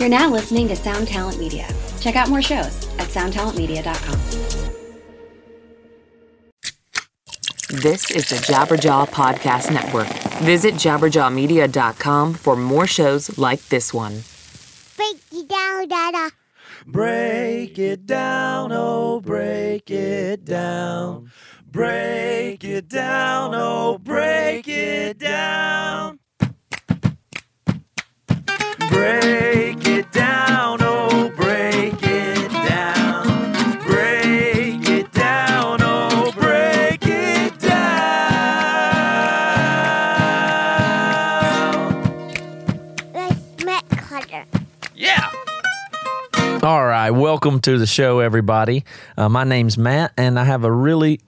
You're now listening to Sound Talent Media. Check out more shows at soundtalentmedia.com. This is the Jabberjaw Podcast Network. Visit jabberjawmedia.com for more shows like this one. Break it down, Dada. Break it down, oh, break it down. Break it down, oh, break it down. Break it down, oh, break it down. Break it down, oh, break it down. Let's Matt Cutter. Yeah. All right, welcome to the show, everybody. Uh, my name's Matt, and I have a really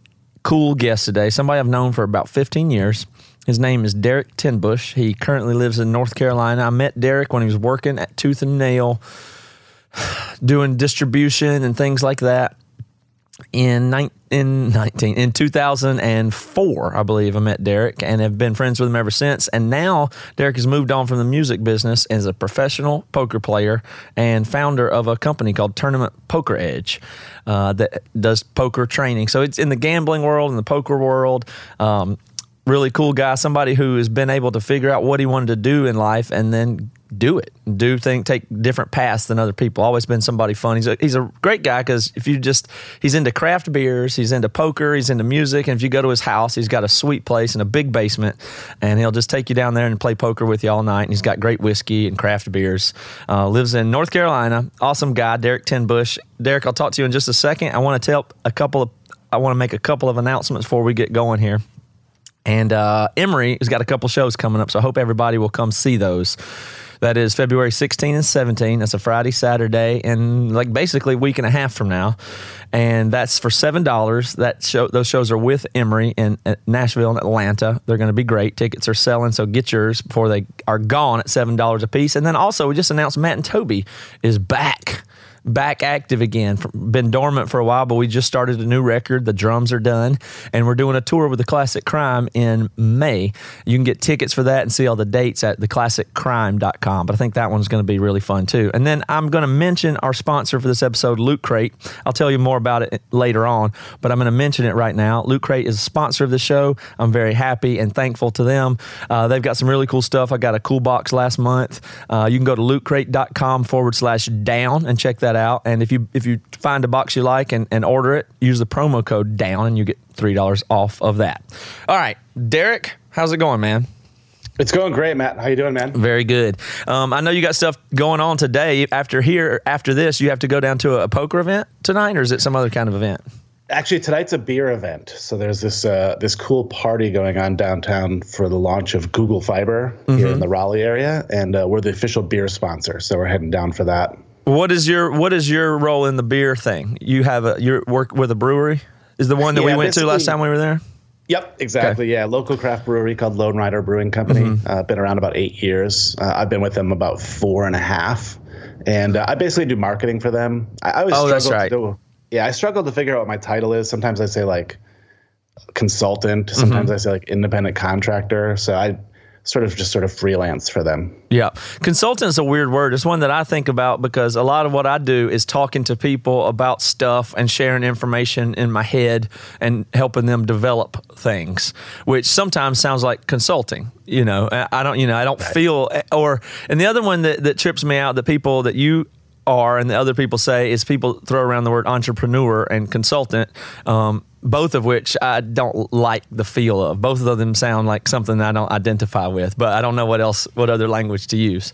cool guest today. Somebody I've known for about 15 years. His name is Derek Tenbush. He currently lives in North Carolina. I met Derek when he was working at Tooth and Nail, doing distribution and things like that. In, in 19 in 2004 i believe i met derek and have been friends with him ever since and now derek has moved on from the music business as a professional poker player and founder of a company called tournament poker edge uh, that does poker training so it's in the gambling world and the poker world um, really cool guy somebody who has been able to figure out what he wanted to do in life and then do it do think take different paths than other people. Always been somebody fun. He's a, he's a great guy because if you just he's into craft beers he's into poker he's into music and if you go to his house he's got a sweet place and a big basement and he'll just take you down there and play poker with you all night and he's got great whiskey and craft beers. Uh, lives in north carolina. Awesome guy derek tenbush derek i'll talk to you in just a second. I want to tell a couple of i want to make a couple of announcements before we get going here and uh, Emery has got a couple shows coming up, so I hope everybody will come see those. That is February 16 and 17. That's a Friday, Saturday, and like basically a week and a half from now. And that's for seven dollars. That show, those shows are with Emery in uh, Nashville and Atlanta. They're going to be great. Tickets are selling, so get yours before they are gone at seven dollars a piece. And then also, we just announced Matt and Toby is back back active again. Been dormant for a while, but we just started a new record. The drums are done, and we're doing a tour with the Classic Crime in May. You can get tickets for that and see all the dates at theclassiccrime.com. But I think that one's going to be really fun too. And then I'm going to mention our sponsor for this episode, Loot Crate. I'll tell you more about it later on, but I'm going to mention it right now. Loot Crate is a sponsor of the show. I'm very happy and thankful to them. Uh, they've got some really cool stuff. I got a cool box last month. Uh, you can go to lootcrate.com forward slash down and check that out. And if you if you find a box you like and, and order it, use the promo code down and you get three dollars off of that. All right, Derek, how's it going, man? It's going great, Matt. How you doing, man? Very good. Um, I know you got stuff going on today. After here, after this, you have to go down to a, a poker event tonight, or is it some other kind of event? Actually, tonight's a beer event. So there's this uh, this cool party going on downtown for the launch of Google Fiber here in the Raleigh area, and uh, we're the official beer sponsor. So we're heading down for that. What is your What is your role in the beer thing? You have a you work with a brewery. Is the one that we went to last time we were there? Yep, exactly. Yeah, local craft brewery called Lonerider Brewing Company. Uh, been around about eight years. Uh, I've been with them about four and a half, and uh, I basically do marketing for them. I, I always Oh, that's struggle right. do. Yeah, I struggle to figure out what my title is. Sometimes I say like consultant. Sometimes I say like independent contractor. So I sort of just sort of freelance for them. Yeah. Consultant is a weird word. It's one that I think about because a lot of what I do is talking to people about stuff and sharing information in my head and helping them develop things, which sometimes sounds like consulting. You know, I don't, you know, I don't feel, or, and the other one that, that trips me out that people that you are and the other people say is people throw around the word entrepreneur and consultant. Um, both of which I don't like the feel of. Both of them sound like something I don't identify with, but I don't know what else, what other language to use.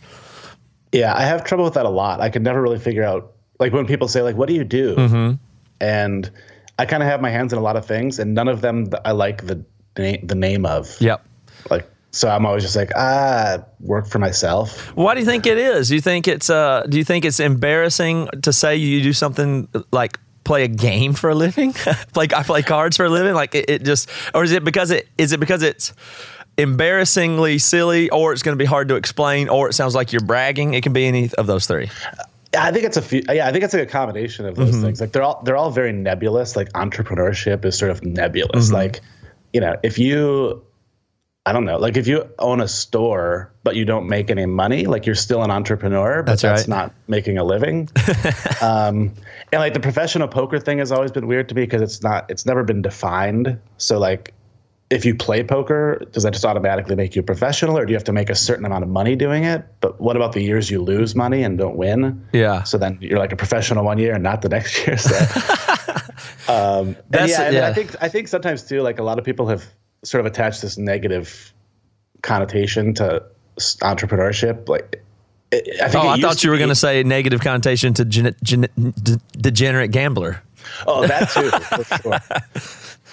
Yeah, I have trouble with that a lot. I could never really figure out like when people say like, "What do you do?" and I kind of have my hands in a lot of things, and none of them I like the the name of. Yep. Like, so I'm always just like, ah, work for myself. Why do you think it is? Do you think it's uh do you think it's embarrassing to say you do something like play a game for a living? like I play cards for a living? Like it, it just or is it because it is it because it's embarrassingly silly or it's going to be hard to explain or it sounds like you're bragging? It can be any of those three. I think it's a few. Yeah, I think it's like a combination of those things. Like they're all they're all very nebulous. Like entrepreneurship is sort of nebulous. Like, you know, if you, I don't know. Like if you own a store but you don't make any money, like you're still an entrepreneur, but That's that's, right. not making a living. um, and like the professional poker thing has always been weird to me because it's not. It's never been defined. So like, if you play poker, does that just automatically make you a professional, or do you have to make a certain amount of money doing it? But what about the years you lose money and don't win? Yeah. So then you're like a professional one year and not the next year. So, um, That's- yeah, and yeah. I think I think sometimes too, like a lot of people have sort of attach this negative connotation to entrepreneurship. Like, it, I think. Oh, I thought you were going to say negative connotation to gen- gen- de- degenerate gambler. Oh, that too, for sure.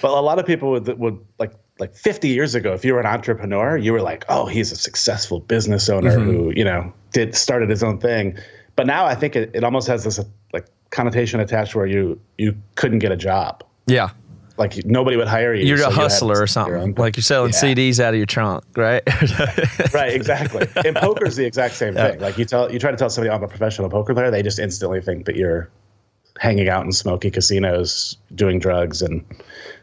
But a lot of people would would like like 50 years ago, if you were an entrepreneur, you were like, oh, he's a successful business owner mm-hmm. who you know did started his own thing. But now I think it, it almost has this like connotation attached where you you couldn't get a job. Yeah. Like nobody would hire you. You're so a you hustler or something. own- Like you're selling Yeah. CDs out of your trunk, right? right, exactly. And poker's the exact same thing. Like you tell you try to tell somebody I'm a professional poker player, they just instantly think that you're hanging out in smoky casinos, doing drugs and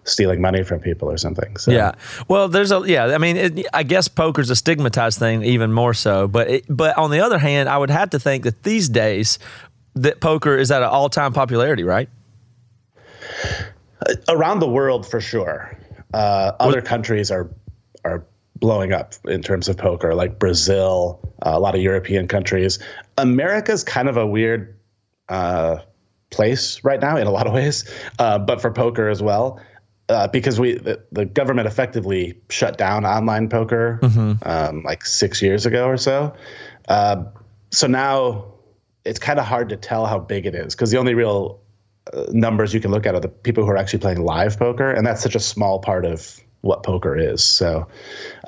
stealing money from people or something. So Yeah. Well, there's a yeah. I mean, it, I guess poker's a stigmatized thing even more so. But it, but on the other hand, I would have to think that these days that poker is at an all time popularity, right? Around the world for sure. Uh, other countries are are blowing up in terms of poker, like Brazil, uh, a lot of European countries. America's kind of a weird uh, place right now in a lot of ways, uh, but for poker as well. Uh, because we the, the government effectively shut down online poker um, like six years ago or so. Uh, so now it's kind of hard to tell how big it is because the only real numbers you can look at are the people who are actually playing live poker, and that's such a small part of what poker is. So,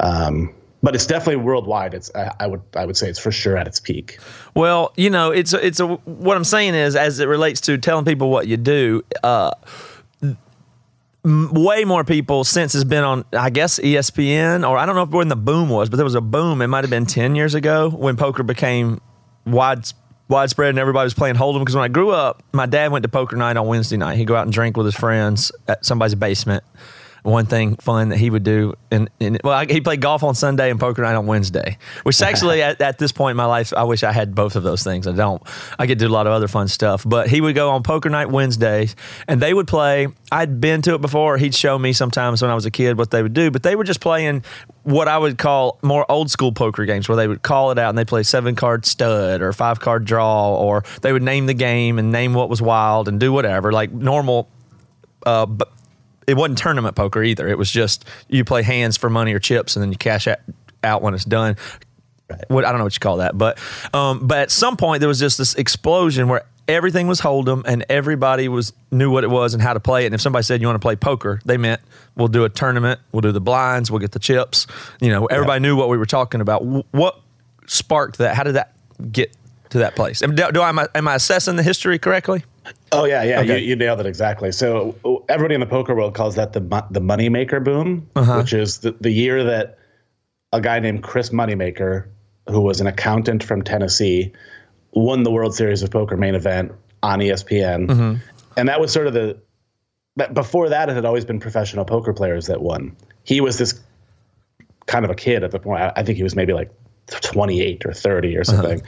um, but it's definitely worldwide. It's I, I would I would say it's for sure at its peak. Well, you know, it's a, it's a, what I'm saying is, as it relates to telling people what you do, uh, way more people since it's been on, I guess, ESPN, or I don't know if when the boom was, but there was a boom. It might have been 10 years ago when poker became wide, widespread and everybody was playing Hold'em. Because when I grew up, my dad went to poker night on Wednesday night. He'd go out and drink with his friends at somebody's basement. One thing fun that he would do, and, and well, I, he played golf on Sunday and poker night on Wednesday. Which actually, at, at this point in my life, I wish I had both of those things. I don't. I could do a lot of other fun stuff. But he would go on poker night Wednesdays, and they would play. I'd been to it before. He'd show me sometimes when I was a kid what they would do, but they were just playing what I would call more old school poker games, where they would call it out and they play seven card stud or five card draw, or they would name the game and name what was wild and do whatever, like normal uh, but it wasn't tournament poker either. It was just you play hands for money or chips, and then you cash out, when it's done. What I don't know what you call that, but um, but at some point there was just this explosion where everything was hold'em and everybody was knew what it was and how to play it. And if somebody said you want to play poker, they meant we'll do a tournament, we'll do the blinds, we'll get the chips. You know, everybody knew what we were talking about. Wh- What sparked that? How did that get to that place? Do, do I am I assessing the history correctly? Oh yeah, yeah, Okay. you, you nailed it exactly. So uh, everybody in the poker world calls that the the moneymaker boom, which is the, the year that a guy named Chris Moneymaker, who was an accountant from Tennessee, won the World Series of Poker main event on ESPN, and that was sort of the. But before that, it had always been professional poker players that won. He was this kind of a kid at the point. I- think he was maybe like 28 or 30 or something.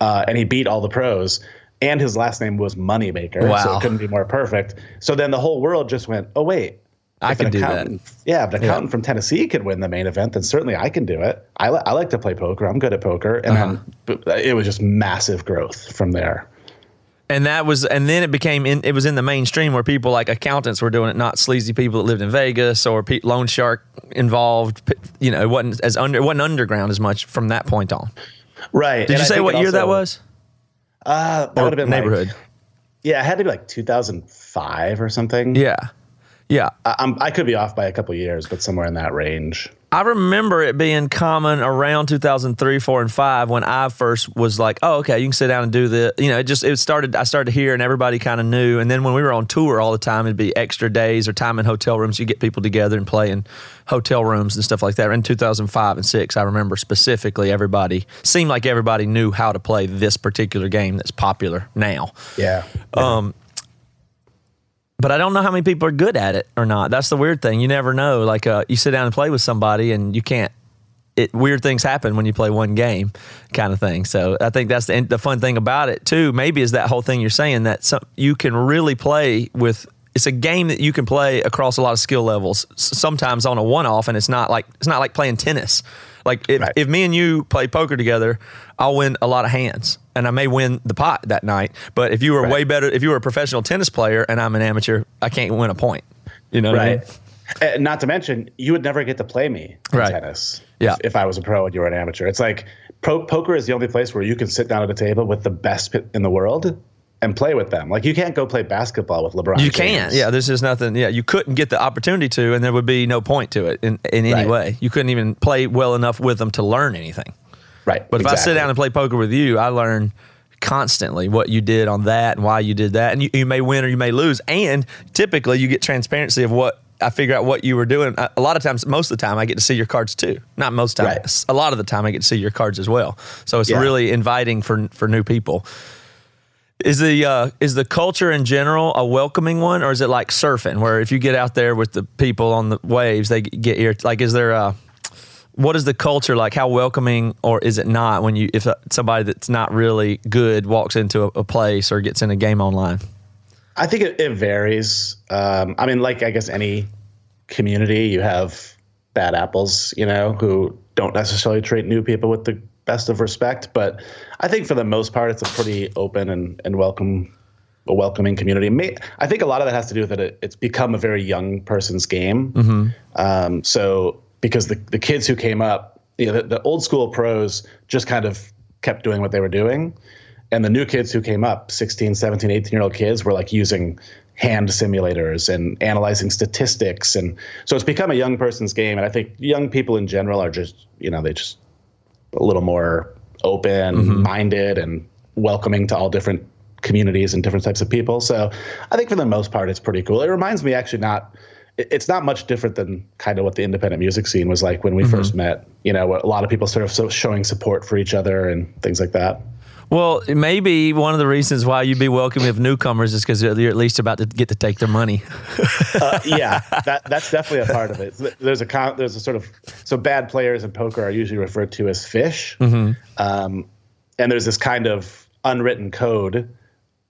uh and he beat all the pros. And his last name was Moneymaker, so Wow. it couldn't be more perfect. So then the whole world just went, "Oh wait, I can an do that." Yeah, if an accountant from Tennessee could win the main event, then certainly I can do it. I, li- I like to play poker. I'm good at poker, and Uh-huh. then it was just massive growth from there. and that was and then it became in it was in the mainstream where people like accountants were doing it not sleazy people that lived in vegas or pe- loan shark involved you know it wasn't as under it wasn't underground as much from that point on Right. did you say what year that was Uh, that would have been like- neighborhood yeah, it had to be like 2005 or something. yeah yeah I, I'm, I could be off by a couple years, but somewhere in that range. I remember it being common around 2003, four, and five when I first was like, oh, okay, you can sit down and do this." you know, it just, it started, I started here and everybody kind of knew. And then when we were on tour all the time, it'd be extra days or time in hotel rooms. You get people together and play in hotel rooms and stuff like that. In 2005 and six, I remember specifically everybody, seemed like everybody knew how to play this particular game that's popular now. Yeah. Um, But I don't know how many people are good at it or not. That's the weird thing. You never know. Like uh, you sit down and play with somebody, and you can't it weird things happen when you play one game, kind of thing. So I think that's the the fun thing about it too. Maybe is that whole thing you're saying that some, you can really play with. It's a game that you can play across a lot of skill levels. Sometimes on a one off, and it's not like it's not like playing tennis. Like if, Right. if me and you play poker together, I'll win a lot of hands, and I may win the pot that night. But if you were Right. way better, if you were a professional tennis player and I'm an amateur, I can't win a point. You know, what I mean? Right. Uh, not to mention, you would never get to play me in Right. tennis. Yeah. If, if I was a pro and you were an amateur, it's like pro poker is the only place where you can sit down at a table with the best in the world and play with them. Like you can't go play basketball with LeBron. You can't. Yeah, there's just nothing. Yeah, you couldn't get the opportunity to, and there would be no point to it in, in any Right. way. You couldn't even play well enough with them to learn anything. Right. But if I sit down and play poker with you, I learn constantly what you did on that and why you did that, and you, you may win or you may lose. And typically, you get transparency of what I figure out what you were doing. A lot of times, most of the time, I get to see your cards too. Not most times. Right. A lot of the time, I get to see your cards as well. So it's Yeah. really inviting for for new people. Is the uh, is the culture in general a welcoming one, or is it like surfing, where if you get out there with the people on the waves, they get ir- like? Is there a what is the culture like? How welcoming, or is it not when you if somebody that's not really good walks into a, a place or gets in a game online? I think it, it varies. Um, I mean, like I guess any community, you have bad apples, you know, who don't necessarily treat new people with the best of respect. But I think for the most part, it's a pretty open and, and welcome, a welcoming community. I think a lot of that has to do with it, it's become a very young person's game. Um, so because the the kids who came up, you know, the, the old school pros just kind of kept doing what they were doing. And the new kids who came up 16 17 18 year old kids were like using hand simulators and analyzing statistics. And so it's become a young person's game. And i think young people in general are just you know they just a little more open mm-hmm. minded and welcoming to all different communities and different types of people. So i think for the most part it's pretty cool. It reminds me actually not it's not much different than kind of what the independent music scene was like when we first met. You know a lot of people sort of so showing support for each other and things like that. Well, maybe one of the reasons why you'd be welcoming of newcomers is because you're at least about to get to take their money. Uh, yeah, that that's definitely a part of it. There's a there's a sort of so bad players in poker are usually referred to as fish, um, and there's this kind of unwritten code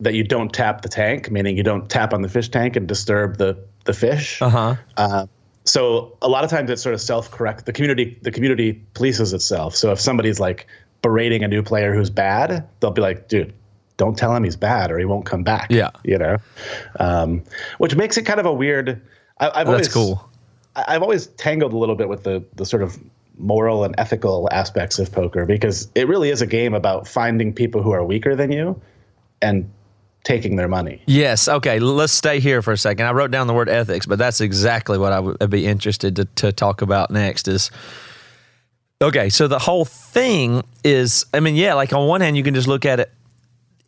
that you don't tap the tank, meaning you don't tap on the fish tank and disturb the the fish. Uh-huh. Uh, so a lot of times it's sort of self-correct. The community the community polices itself. So if somebody's like berating a new player who's bad, they'll be like, dude. Don't tell him he's bad, or he won't come back. Yeah. you know, um, which makes it kind of a weird. I, I've always, That's cool. I- I've always tangled a little bit with the the sort of moral and ethical aspects of poker because it really is a game about finding people who are weaker than you and taking their money. Yes. Okay. Let's stay here for a second. I wrote down the word ethics, but that's exactly what I would be interested to, to talk about next. Is okay. So the whole thing is, I mean, yeah. Like on one hand, you can just look at it,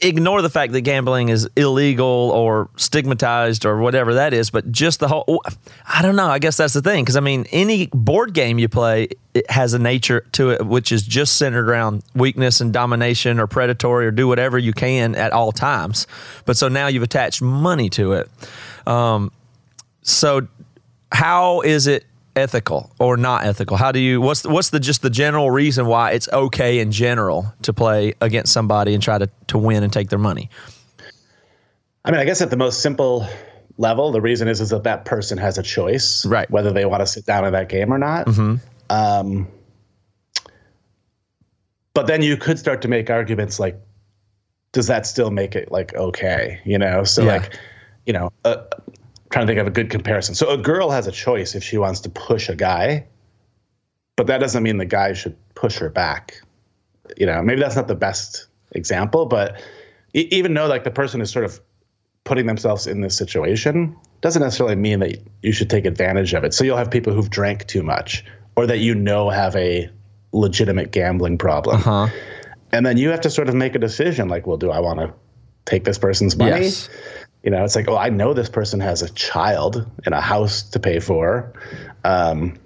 ignore the fact that gambling is illegal or stigmatized or whatever that is, but just the whole. I don't know. I guess that's the thing because I mean, any board game you play it has a nature to it which is just centered around weakness and domination or predatory or do whatever you can at all times. But so now you've attached money to it. Um, so how is it ethical or not ethical? How do you what's the, what's the just the general reason why it's okay in general to play against somebody and try to to win and take their money? I mean, I guess at the most simple level, the reason is is that that person has a choice, Right. Whether they want to sit down in that game or not. Um, but then you could start to make arguments like, does that still make it like okay? You know, so Yeah. like, you know, uh, trying to think of a good comparison. So a girl has a choice if she wants to push a guy, but that doesn't mean the guy should push her back. You know, maybe that's not the best example, but even though like the person is sort of putting themselves in this situation doesn't necessarily mean that you should take advantage of it. So you'll have people who've drank too much or that you know have a legitimate gambling problem. Huh? And then you have to sort of make a decision like, well, do I want to take this person's money? Yes. You know, it's like, oh, I know this person has a child and a house to pay for. Um,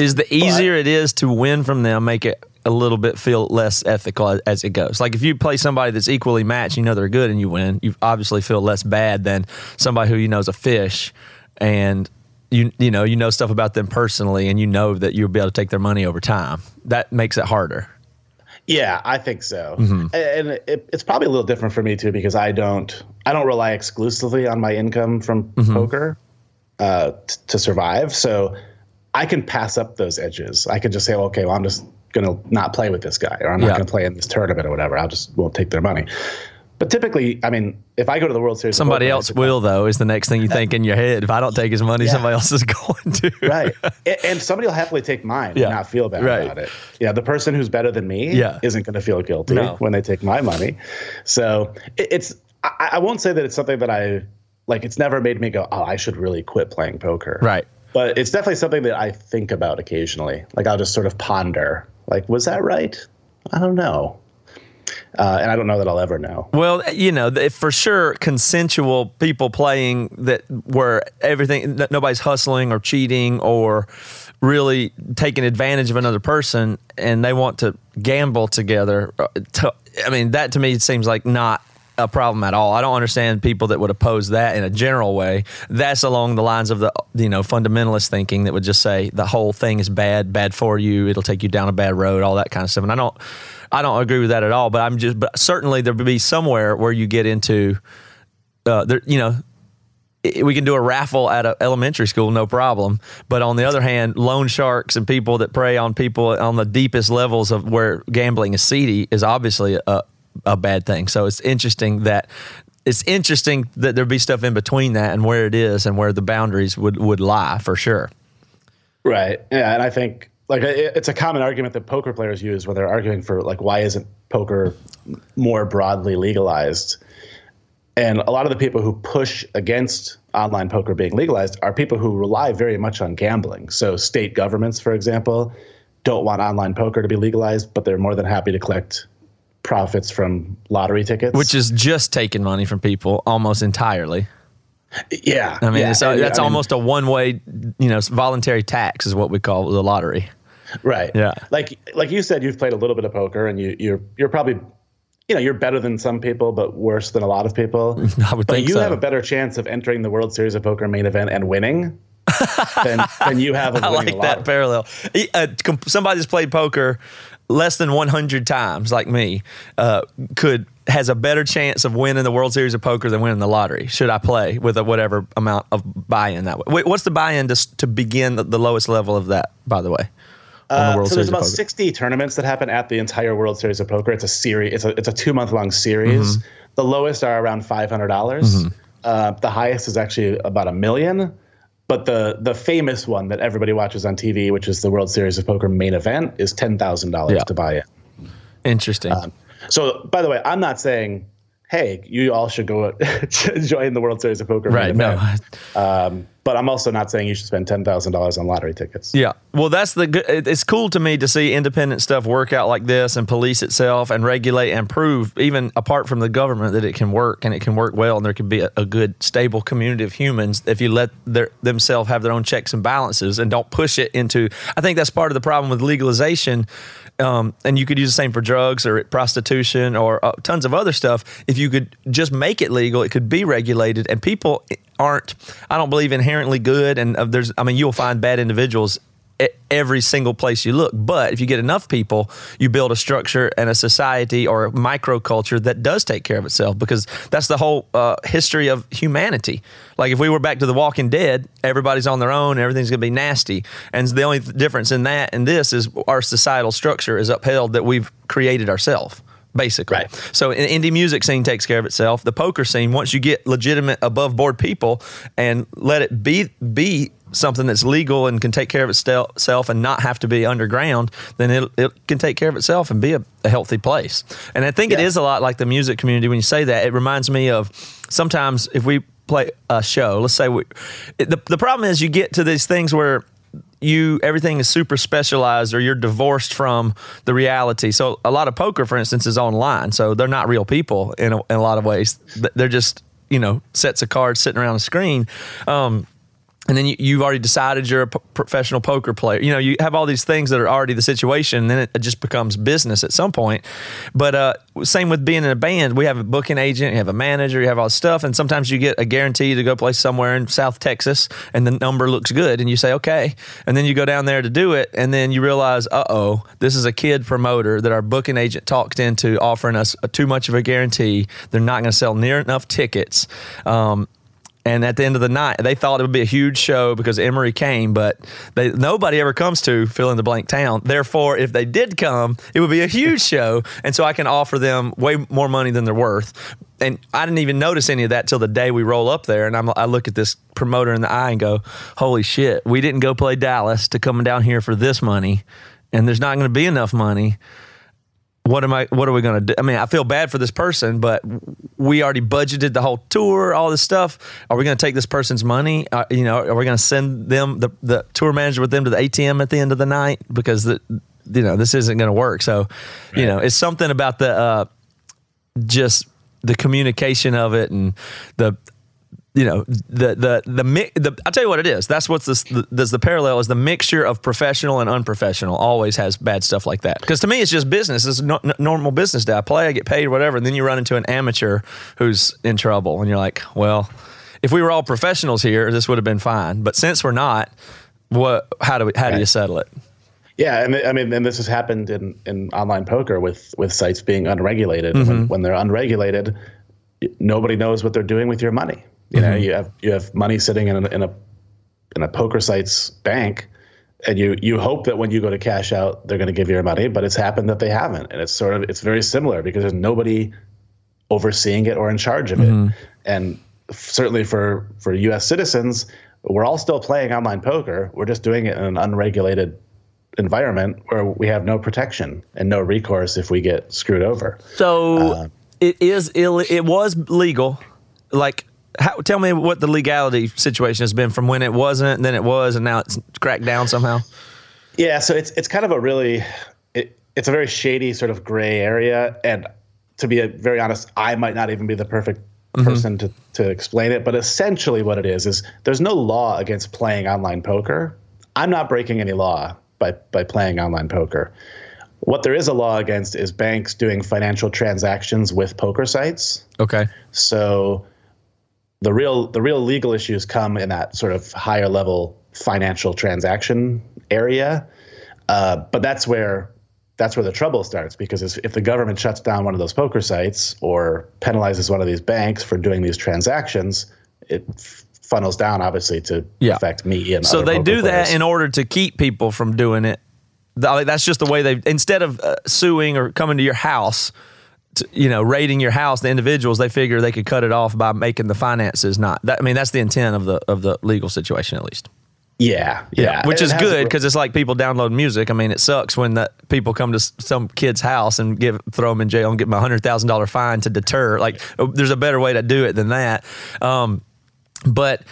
Is the easier it is to win from them make it a little bit feel less ethical as, as it goes? Like if you play somebody that's equally matched, you know they're good and you win, you obviously feel less bad than somebody who you know is a fish and you you know you know stuff about them personally, and you know that you'll be able to take their money over time. That makes it harder. Yeah, I think so. And it, it's probably a little different for me too because I don't I don't rely exclusively on my income from poker uh, t- to survive. So I can pass up those edges. I can just say, okay, well, I'm just gonna not play with this guy, or I'm not Yeah. gonna play in this tournament or whatever. I'll just won't take their money. But typically, I mean, if I go to the World Series, Somebody else will though is the next thing you think in your head. If I don't take his money, Yeah. somebody else is going to. right and, and somebody will happily take mine Yeah. and not feel bad Right. about it yeah the person who's better than me Yeah. isn't going to feel guilty No. when they take my money so it, it's I, I won't say that it's something that i like it's never made me go oh i should really quit playing poker Right. but it's definitely something that i think about occasionally like i'll just sort of ponder like was that right i don't know uh, and i don't know that i'll ever know Well, you know, for sure, consensual people playing that where everything, nobody's hustling or cheating or really taking advantage of another person and they want to gamble together. uh, I mean, that to me seems like not a problem at all. I don't understand people that would oppose that in a general way. That's along the lines of the you know fundamentalist thinking that would just say the whole thing is bad, bad for you. It'll take you down a bad road, all that kind of stuff. And I don't, I don't agree with that at all. But I'm just, but certainly there would be somewhere where you get into, uh, there, you know. We can do a raffle at an elementary school, no problem. But on the other hand, loan sharks and people that prey on people on the deepest levels of where gambling is seedy is obviously a, a bad thing. So it's interesting that it's interesting that there'd be stuff in between that and where it is and where the boundaries would, would lie for sure. Right. Yeah, and I think like it's a common argument that poker players use when they're arguing for like why isn't poker more broadly legalized? And a lot of the people who push against online poker being legalized are people who rely very much on gambling. So state governments, for example, don't want online poker to be legalized, but they're more than happy to collect profits from lottery tickets. Which is just taking money from people almost entirely. yeah, I mean, yeah, it's, and, that's I mean, almost a one way, you know, voluntary tax is what we call the lottery. Right. Yeah. Like like you said, you've played a little bit of poker, and you you're you're probably, you know, you're better than some people, but worse than a lot of people. I would but think you so. have a better chance of entering the World Series of Poker main event and winning than than you have of I like a that parallel. Uh, com- somebody that's played poker less than 100 times, like me, uh, could has a better chance of winning the World Series of Poker than winning the lottery. Should I play with a whatever amount of buy-in that way? Wait, what's the buy-in to, to begin the, the lowest level of that? By the way, Uh, the so there's Series about 60 tournaments that happen at the entire World Series of Poker. It's a series. It's a it's a two month long series. Mm-hmm. The lowest are around five hundred dollars. Uh, the highest is actually about a million. But the the famous one that everybody watches on TV, which is the World Series of Poker main event, is ten thousand Yeah. dollars to buy it. Interesting. Um, So, by the way, I'm not saying, hey, you all should go join the World Series of Poker. right? No. Um, but I'm also not saying you should spend ten thousand dollars on lottery tickets. Yeah. Well, that's the good. It's cool to me to see independent stuff work out like this and police itself and regulate and prove, even apart from the government, that it can work and it can work well and there can be a, a good, stable community of humans if you let their, themselves have their own checks and balances and don't push it into. I think that's part of the problem with legalization. Um, and you could use the same for drugs or prostitution or uh, tons of other stuff. If you could just make it legal, it could be regulated, and people aren't. I don't believe inherently good, and uh, there's. I mean, you'll find bad individuals every single place you look. But if you get enough people, you build a structure and a society or a microculture that does take care of itself because that's the whole uh, history of humanity. Like if we were back to the Walking Dead, everybody's on their own, everything's going to be nasty. And the only difference in that and this is our societal structure is upheld that we've created ourselves. Basically, Right. so an indie music scene takes care of itself. The poker scene, once you get legitimate above board people and let it be be something that's legal and can take care of itself and not have to be underground, then it, it can take care of itself and be a, a healthy place. And I think it Yeah. is a lot like the music community. When you say that, it reminds me of sometimes if we play a show, let's say we, it, the, the problem is you get to these things where you everything is super specialized or you're divorced from the reality. So a lot of poker, for instance, is online. So they're not real people in a, in a lot of ways. They're just you know sets of cards sitting around a screen. Um, and then you, you've already decided you're a professional poker player. You know, you have all these things that are already the situation, and then it, just becomes business at some point. But uh, same with being in a band. We have a booking agent, you have a manager, you have all this stuff, and sometimes you get a guarantee to go play somewhere in South Texas, and the number looks good, and you say okay, and then you go down there to do it, and then you realize, uh oh, this is a kid promoter that our booking agent talked into offering us too much of a guarantee. They're not going to sell near enough tickets. Um, and at the end of the night, they thought it would be a huge show because Emery came, but they, nobody ever comes to fill in the blank town. Therefore, if they did come, it would be a huge show. And so I can offer them way more money than they're worth. And I didn't even notice any of that till the day we roll up there. And I'm, I look at this promoter in the eye and go, holy shit, we didn't go play Dallas to come down here for this money. And there's not going to be enough money what am I? What are we going to do? I mean, I feel bad for this person, but we already budgeted the whole tour, all this stuff. Are we going to take this person's money? Uh, you know, are we going to send them the the tour manager with them to the ATM at the end of the night because the you know this isn't going to work. So, you know, it's something about the uh, just the communication of it and the you know the the the, mi- the I'll tell you what it is. That's what's this the, this the parallel is the mixture of professional and unprofessional always has bad stuff like that. Because to me, it's just business. It's no, n- normal business day. I play, I get paid, whatever, and then you run into an amateur who's in trouble, and you're like, well, if we were all professionals here, this would have been fine. But since we're not, what? How do we? How do you settle it? Yeah, and I mean, and this has happened in, in online poker with with sites being unregulated. Mm-hmm. When, when they're unregulated, nobody knows what they're doing with your money. You know, mm-hmm. you have you have money sitting in a, in a in a poker site's bank, and you you hope that when you go to cash out, they're going to give you your money. But it's happened that they haven't, and it's sort of it's very similar because there's nobody overseeing it or in charge of it. Mm-hmm. And certainly for for U.S. citizens, we're all still playing online poker. We're just doing it in an unregulated environment where we have no protection and no recourse if we get screwed over. So uh, it is ill. It was legal. Like, how, tell me what the legality situation has been from when it wasn't, and then it was, and now it's cracked down somehow. Yeah, so it's it's kind of a really it, it's a very shady sort of gray area, and to be very honest, I might not even be the perfect mm-hmm. person to to explain it. But essentially, what it is is there's no law against playing online poker. I'm not breaking any law by by playing online poker. What there is a law against is banks doing financial transactions with poker sites. Okay. So the real the real legal issues come in that sort of higher level financial transaction area. Uh, but that's where that's where the trouble starts because if the government shuts down one of those poker sites or penalizes one of these banks for doing these transactions, it f- funnels down obviously to Yeah. affect me and So they do that players. in order to keep people from doing it. That's just the way they instead of uh, suing or coming to your house, to, you know, raiding your house, the individuals they figure they could cut it off by making the finances not. That, I mean, that's the intent of the of the legal situation at least. yeah, yeah, which It is good because it's like people download music. I mean, it sucks when that people come to some kid's house and give throw them in jail and get a hundred thousand dollar fine to deter. Like, oh, there's a better way to do it than that. Um, but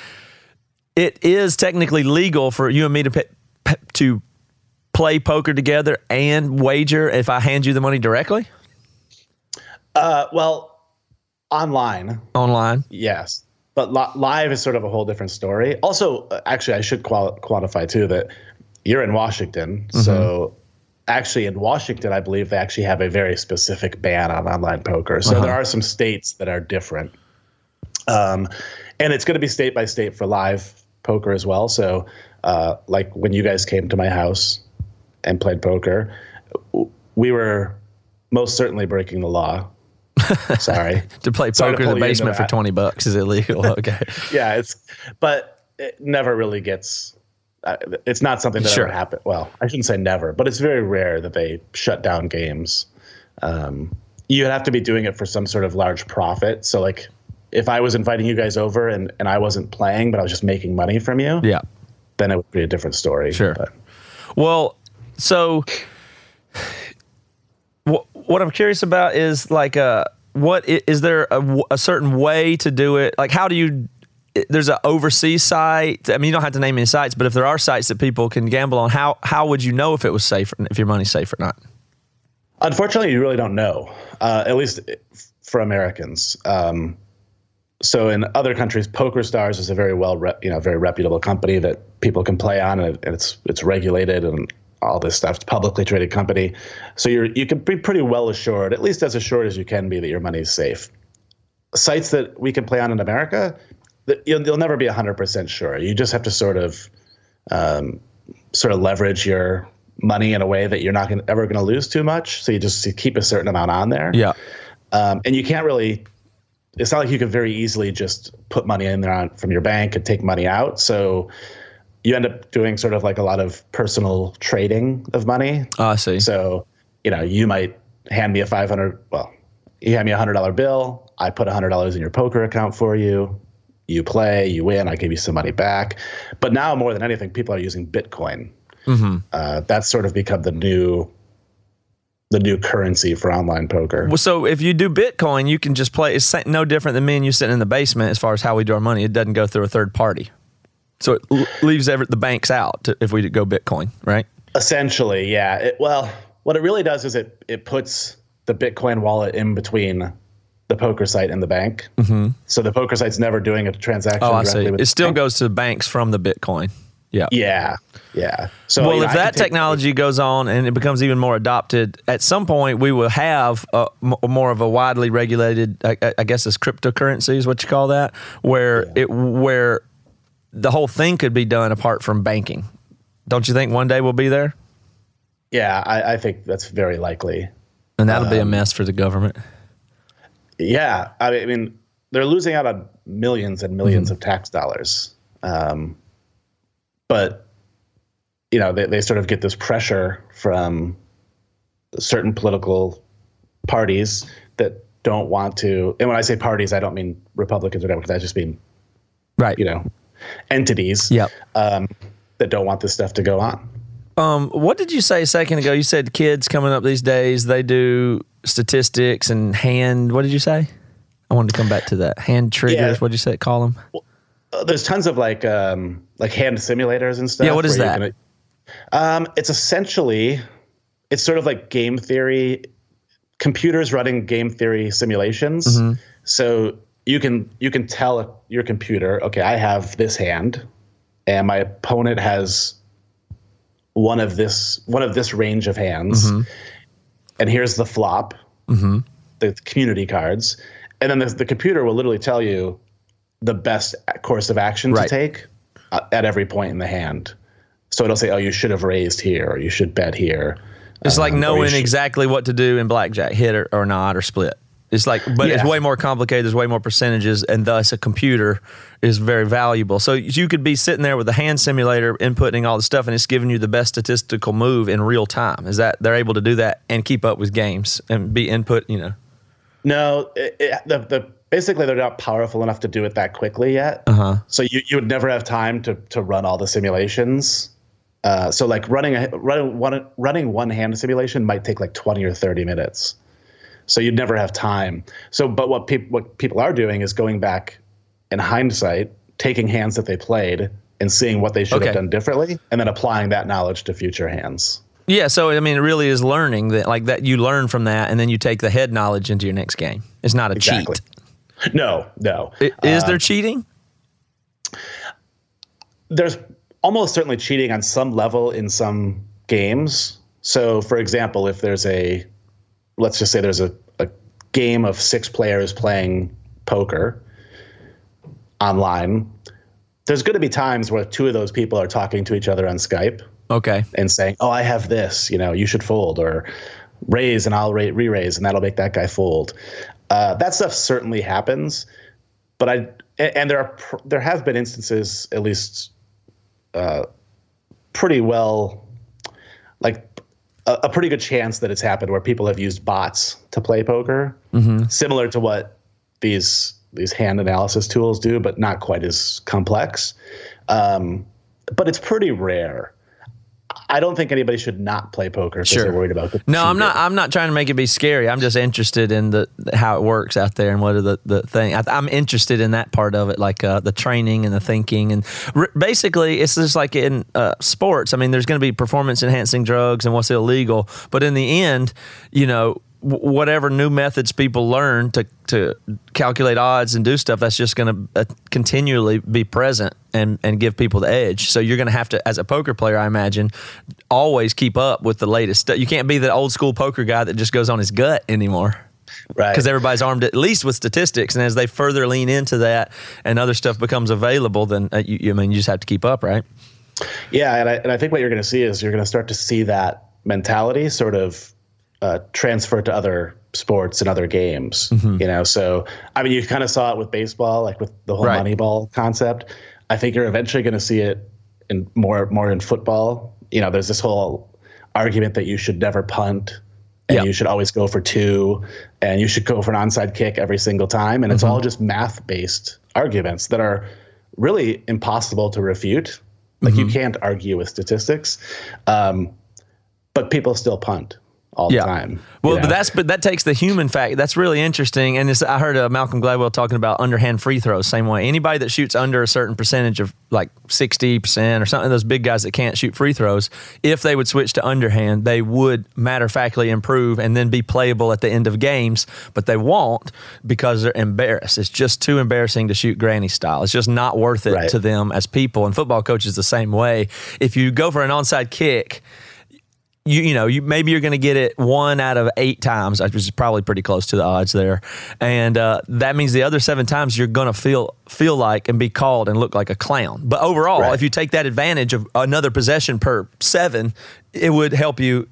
it is technically legal for you and me to pay, to play poker together and wager if I hand you the money directly Uh, well, online, online. Yes, but li- live is sort of a whole different story. Also, uh, actually, I should qual- quantify too that you're in Washington, so actually in Washington, I believe they actually have a very specific ban on online poker. So there are some states that are different, um, and it's going to be state by state for live poker as well. So, uh, like when you guys came to my house and played poker, we were most certainly breaking the law. Sorry. To play poker in the basement for twenty bucks is illegal. Okay. yeah, it's but it never really gets. Uh, it's not something that Sure. ever happened. Well, I shouldn't say never, but it's very rare that they shut down games. Um, you'd have to be doing it for some sort of large profit. So, like, if I was inviting you guys over and, and I wasn't playing, but I was just making money from you, yeah. then it would be a different story. Sure. But, Well, so what, I'm curious about is like, uh, what is there a, a certain way to do it? Like, how do you? There's an overseas site. I mean, you don't have to name any sites, but if there are sites that people can gamble on, how how would you know if it was safe, if your money's safe or not? Unfortunately, you really don't know, uh, at least for Americans. Um, so in other countries, PokerStars is a very well, re- you know, very reputable company that people can play on, and it's it's regulated and all this stuff. It's a publicly traded company, so you're you can be pretty well assured, at least as assured as you can be, that your money is safe. Sites that we can play on in America, that you'll, you'll never be 100% sure. You just have to sort of um, sort of leverage your money in a way that you're not gonna, ever going to lose too much. So you just keep a certain amount on there. Yeah. Um, and you can't really. It's not like you could very easily just put money in there on, from your bank and take money out. So you end up doing sort of like a lot of personal trading of money. Oh, I see. So, you know, you might hand me a 500, well, you hand me a $100 bill. I put $100 in your poker account for you. You play, you win, I give you some money back. But now, more than anything, people are using Bitcoin. Uh, that's sort of become the new the new currency for online poker. Well, so if you do Bitcoin, you can just play. It's no different than me and you sitting in the basement as far as how we do our money. It doesn't go through a third party. So it l- leaves every, the banks out if we go Bitcoin, right? Essentially, yeah. It, well, what it really does is it it puts the Bitcoin wallet in between the poker site and the bank. Mm-hmm. So the poker site's never doing a transaction. Oh, I directly see. It still bank. goes to the banks from the Bitcoin. Yeah. Yeah, yeah. So well, you know, if that take- technology goes on and it becomes even more adopted, at some point we will have a, m- more of a widely regulated, I, I- guess, it's cryptocurrency is what you call that, where it where the whole thing could be done apart from banking. Don't you think one day we'll be there? yeah, I, I think that's very likely. And that'll Um, be a mess for the government. Yeah, I mean- they're losing out on millions and 1000000s Mm-hmm. of tax dollars. Um, but you know, they, they sort of get this pressure from certain political parties that don't want to. And when I say parties, I don't mean Republicans or Democrats. I just mean Right. you know entities Yep. um, that don't want this stuff to go on. Um, what did you say a second ago? You said kids coming up these days, they do statistics and hand. What did you say? I wanted to come back to that. Hand triggers. Yeah. What did you say? Call them. Uh, there's tons of like um, like hand simulators and stuff. Yeah, what is that? um, it's essentially it's sort of like game theory. Computers running game theory simulations. Mm-hmm. So you can you can tell your computer, okay, I have this hand, and my opponent has one of this one of this range of hands, Mm-hmm. and here's the flop, the community cards, and then the, the computer will literally tell you the best course of action Right. to take uh, at every point in the hand. So it'll say, "Oh, you should have raised here, or you should bet here." It's like Um, you knowing should- exactly what to do in blackjack, hit or, or not, or split. It's like, but it's way more complicated. There's way more percentages, and thus a computer is very valuable. So you could be sitting there with a hand simulator, inputting all the stuff, and it's giving you the best statistical move in real time. Is that they're able to do that and keep up with games and be input? You know, No, it, it, the, the basically they're not powerful enough to do it that quickly yet. Uh-huh. So you, you would never have time to to run all the simulations. Uh, so like running a running one running one hand simulation might take like twenty or thirty minutes. So you'd never have time. So but what people what people are doing is going back in hindsight, taking hands that they played and seeing what they should Okay. have done differently, and then applying that knowledge to future hands. yeah. So I mean, it really is learning that, like that. You learn from that, and then you take the head knowledge into your next game. It's not a Exactly. cheat. No, no. Is uh, there cheating? there's almost certainly cheating on some level in some games. So, for example, if there's a, let's just say there's a, a game of six players playing poker online, there's going to be times where two of those people are talking to each other on Skype Okay. and saying, "Oh, I have this. You know, you should fold or raise, and I'll ra- re-raise, and that'll make that guy fold." Uh, that stuff certainly happens, but I and there are there have been instances, at least, uh, pretty well, like a, a pretty good chance that it's happened where people have used bots to play poker, similar to what these these hand analysis tools do, but not quite as complex. Um, but it's pretty rare. I don't think anybody should not play poker because Sure. they're worried about. It. No, I'm not. I'm not trying to make it be scary. I'm just interested in the how it works out there and what are the the thing. I, I'm interested in that part of it, like uh, the training and the thinking, and r- basically, it's just like in uh, sports. I mean, there's going to be performance enhancing drugs and what's illegal, but in the end, you know. Whatever new methods people learn to to calculate odds and do stuff that's just going to uh, continually be present and and give people the edge. So you're going to have to as a poker player i imagine always keep up with the latest stuff. You can't be the old school poker guy that just goes on his gut anymore. Right. because everybody's armed at least with statistics and as they further lean into that and other stuff becomes available then uh, you, you I mean you just have to keep up right? Yeah, and I, and I think what you're going to see is you're going to start to see that mentality sort of uh, transfer to other sports and other games. Mm-hmm. You know, so I mean, you kind of saw it with baseball, like with the whole Right. Moneyball concept. I think you're eventually going to see it in more more in football. You know, there's this whole argument that you should never punt. And Yeah. you should always go for two, and you should go for an onside kick every single time. And it's Mm-hmm. all just math based arguments that are really impossible to refute. Like Mm-hmm. you can't argue with statistics, um, but people still punt all the time. Well, you but that's but that takes the human fact. That's really interesting. And it's, I heard uh, Malcolm Gladwell talking about underhand free throws. Same way, anybody that shoots under a certain percentage of like sixty percent or something, those big guys that can't shoot free throws, if they would switch to underhand, they would matter of factly improve and then be playable at the end of games. But they won't because they're embarrassed. It's just too embarrassing to shoot granny style. It's just not worth it Right. to them as people. And football coaches the same way. If you go for an onside kick you you know you maybe you're going to get it one out of eight times, which is probably pretty close to the odds there, and uh, that means the other seven times you're going to feel feel like and be called and look like a clown. But overall, Right. if you take that advantage of another possession per seven, it would help you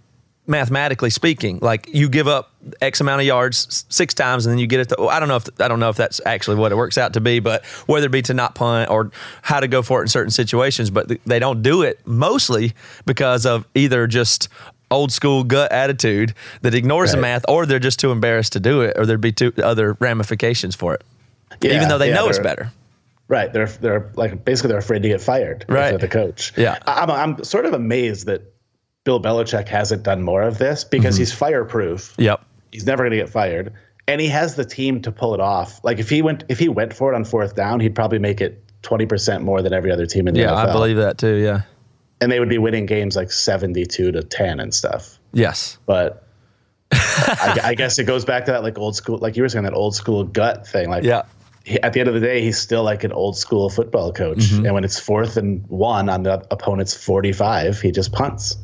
mathematically speaking. Like you give up X amount of yards six times, and then you get it. To, I don't know if I don't know if that's actually what it works out to be, but whether it be to not punt or how to go for it in certain situations, but they don't do it mostly because of either just old school gut attitude that ignores the math, or they're just too embarrassed to do it, or there'd be two other ramifications for it, Yeah, even though they yeah, know it's better. Right. They're they're like basically they're afraid to get fired. Right. the coach. Yeah. I'm I'm sort of amazed that Bill Belichick hasn't done more of this because he's fireproof. Yep. He's never going to get fired, and he has the team to pull it off. Like if he went if he went for it on fourth down, he'd probably make it twenty percent more than every other team in the Yeah, NFL. Yeah, I believe that too. Yeah. and they would be winning games like seventy-two to ten and stuff. Yes. But I, I guess it goes back to that like old school, like you were saying, that old school gut thing. Like Yeah. he, at the end of the day, he's still like an old school football coach. Mm-hmm. And when it's fourth and one on the opponent's 45, he just punts.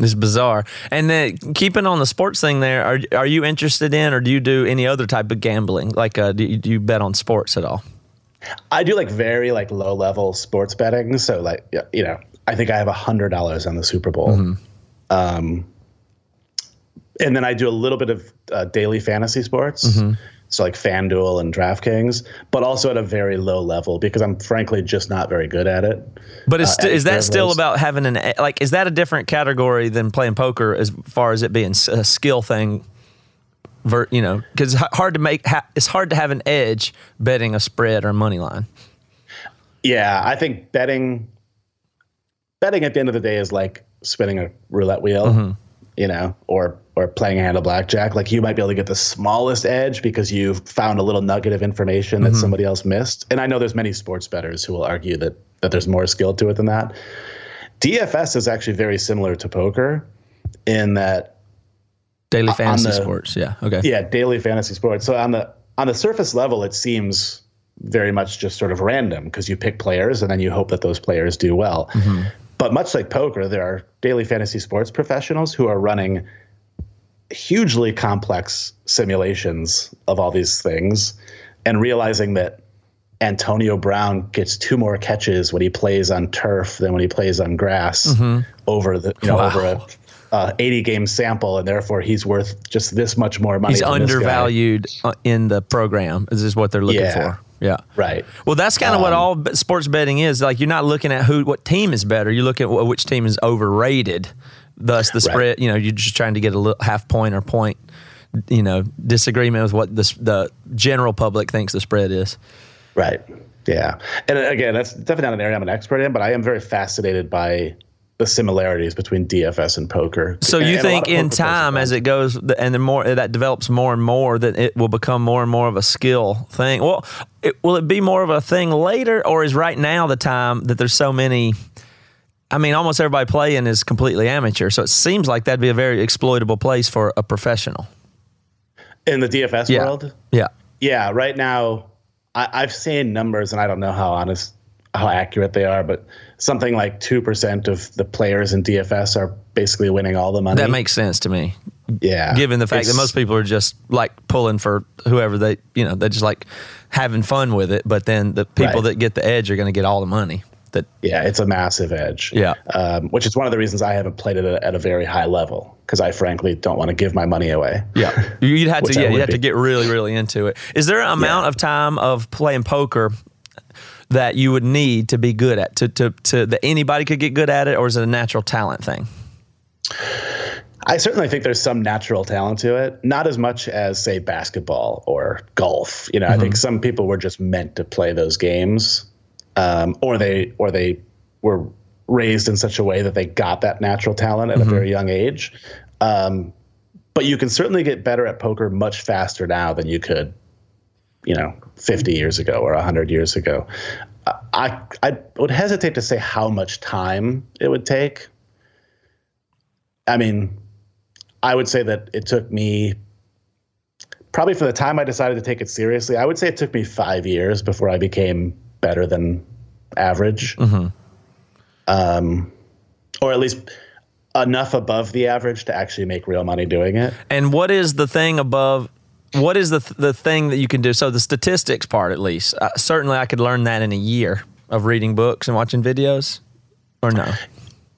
It's bizarre. And then keeping on the sports thing there, are are you interested in or do you do any other type of gambling? Like uh, do, you, do you bet on sports at all? I do like very like low level sports betting. So like, you know, I think I have a hundred dollars on the Super Bowl. Mm-hmm. Um, and then I do a little bit of uh, daily fantasy sports. Mm-hmm. So like FanDuel and DraftKings, but also at a very low level because I'm frankly just not very good at it. But is, Uh, st- is that still about having an like is that a different category than playing poker as far as it being a skill thing? Ver, you know, because it's hard to make ha- it's hard to have an edge betting a spread or money line. Yeah, I think betting betting at the end of the day is like spinning a roulette wheel, Mm-hmm. You know, or or playing a hand of blackjack. Like you might be able to get the smallest edge because you've found a little nugget of information Mm-hmm. that somebody else missed. And I know there's many sports bettors who will argue that that there's more skill to it than that. DFS is actually very similar to poker in that Daily fantasy the- sports, yeah, okay, yeah, daily fantasy sports. So on the on the surface level, it seems very much just sort of random because you pick players and then you hope that those players do well. But much like poker, there are daily fantasy sports professionals who are running hugely complex simulations of all these things and realizing that Antonio Brown gets two more catches when he plays on turf than when he plays on grass over the you know Wow. over a uh, 80 game sample and therefore he's worth just this much more money he's than this guy. undervalued uh, in the program. Is this what they're looking Yeah. for? Yeah, right Well, that's kind of what all sports betting is. Like you're not looking at who, what team is better. You look at wh- which team is overrated. Thus, the spread. You know, you're just trying to get a little half point or point. You know, disagreement with what the the general public thinks the spread is. right yeah and uh, again that's definitely not an area i'm an expert in but i am very fascinated by the similarities between dfs and poker So you and think in time, as it goes, and the more that develops more and more, that it will become more and more of a skill thing. Well, it, will it be more of a thing later, or is right now the time that there's so many? I mean, almost everybody playing is completely amateur, so it seems like that'd be a very exploitable place for a professional. In the DFS Yeah. world, Yeah. yeah, right now, I, I've seen numbers, and I don't know how honest, how accurate they are, but something like two percent of the players in DFS are basically winning all the money. That makes sense to me. yeah, given the fact that most people are just like pulling for whoever they you know they're just like having fun with it but then the people Right. that get the edge are going to get all the money that Yeah, it's a massive edge. Yeah. Um, which is one of the reasons I haven't played it at, at a very high level because I frankly don't want to give my money away. yeah you'd have to yeah you'd would have to get really really into it is there an amount of time of playing poker that you would need to be good at to to, to that anybody could get good at it or is it a natural talent thing I certainly think there's some natural talent to it, not as much as say basketball or golf. You know, I think some people were just meant to play those games, um, or they or they were raised in such a way that they got that natural talent at a very young age. Um, but you can certainly get better at poker much faster now than you could, you know, 50 years ago or 100 years ago. I I would hesitate to say how much time it would take. I mean, I would say that it took me probably for the time I decided to take it seriously. I would say it took me five years before I became better than average, um, or at least enough above the average to actually make real money doing it. And what is the thing above? What is the the thing that you can do? So the statistics part, at least. Uh, certainly, I could learn that in a year of reading books and watching videos, or no?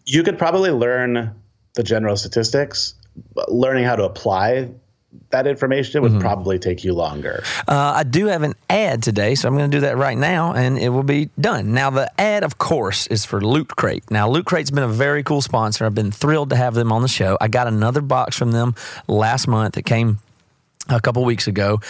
You could probably learn the general statistics. but Learning how to apply that information would probably take you longer. Uh, I do have an ad today, so I'm going to do that right now, and it will be done. Now, the ad, of course, is for Loot Crate. Now, Loot Crate's been a very cool sponsor. I've been thrilled to have them on the show. I got another box from them last month. It came a couple weeks ago.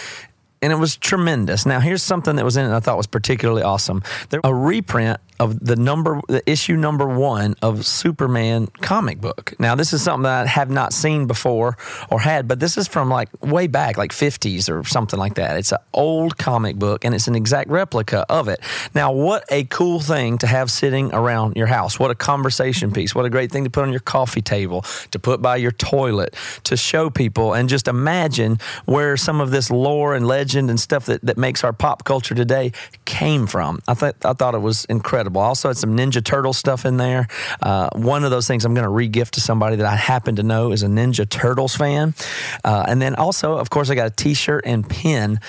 And it was tremendous. Now, here's something that was in it I thought was particularly awesome. There a reprint of the number, the issue number one of Superman comic book. Now, this is something that I have not seen before or had, but this is from like way back, like 50s or something like that. It's an old comic book and it's an exact replica of it. Now, what a cool thing to have sitting around your house. What a conversation piece. What a great thing to put on your coffee table, to put by your toilet, to show people and just imagine where some of this lore and legend and stuff that, that makes our pop culture today came from. I thought I thought it was incredible. I also had some Ninja Turtle stuff in there. Uh, one of those things I'm going to re-gift to somebody that I happen to know is a Ninja Turtles fan. Uh, and then also, of course, I got a T-shirt and pin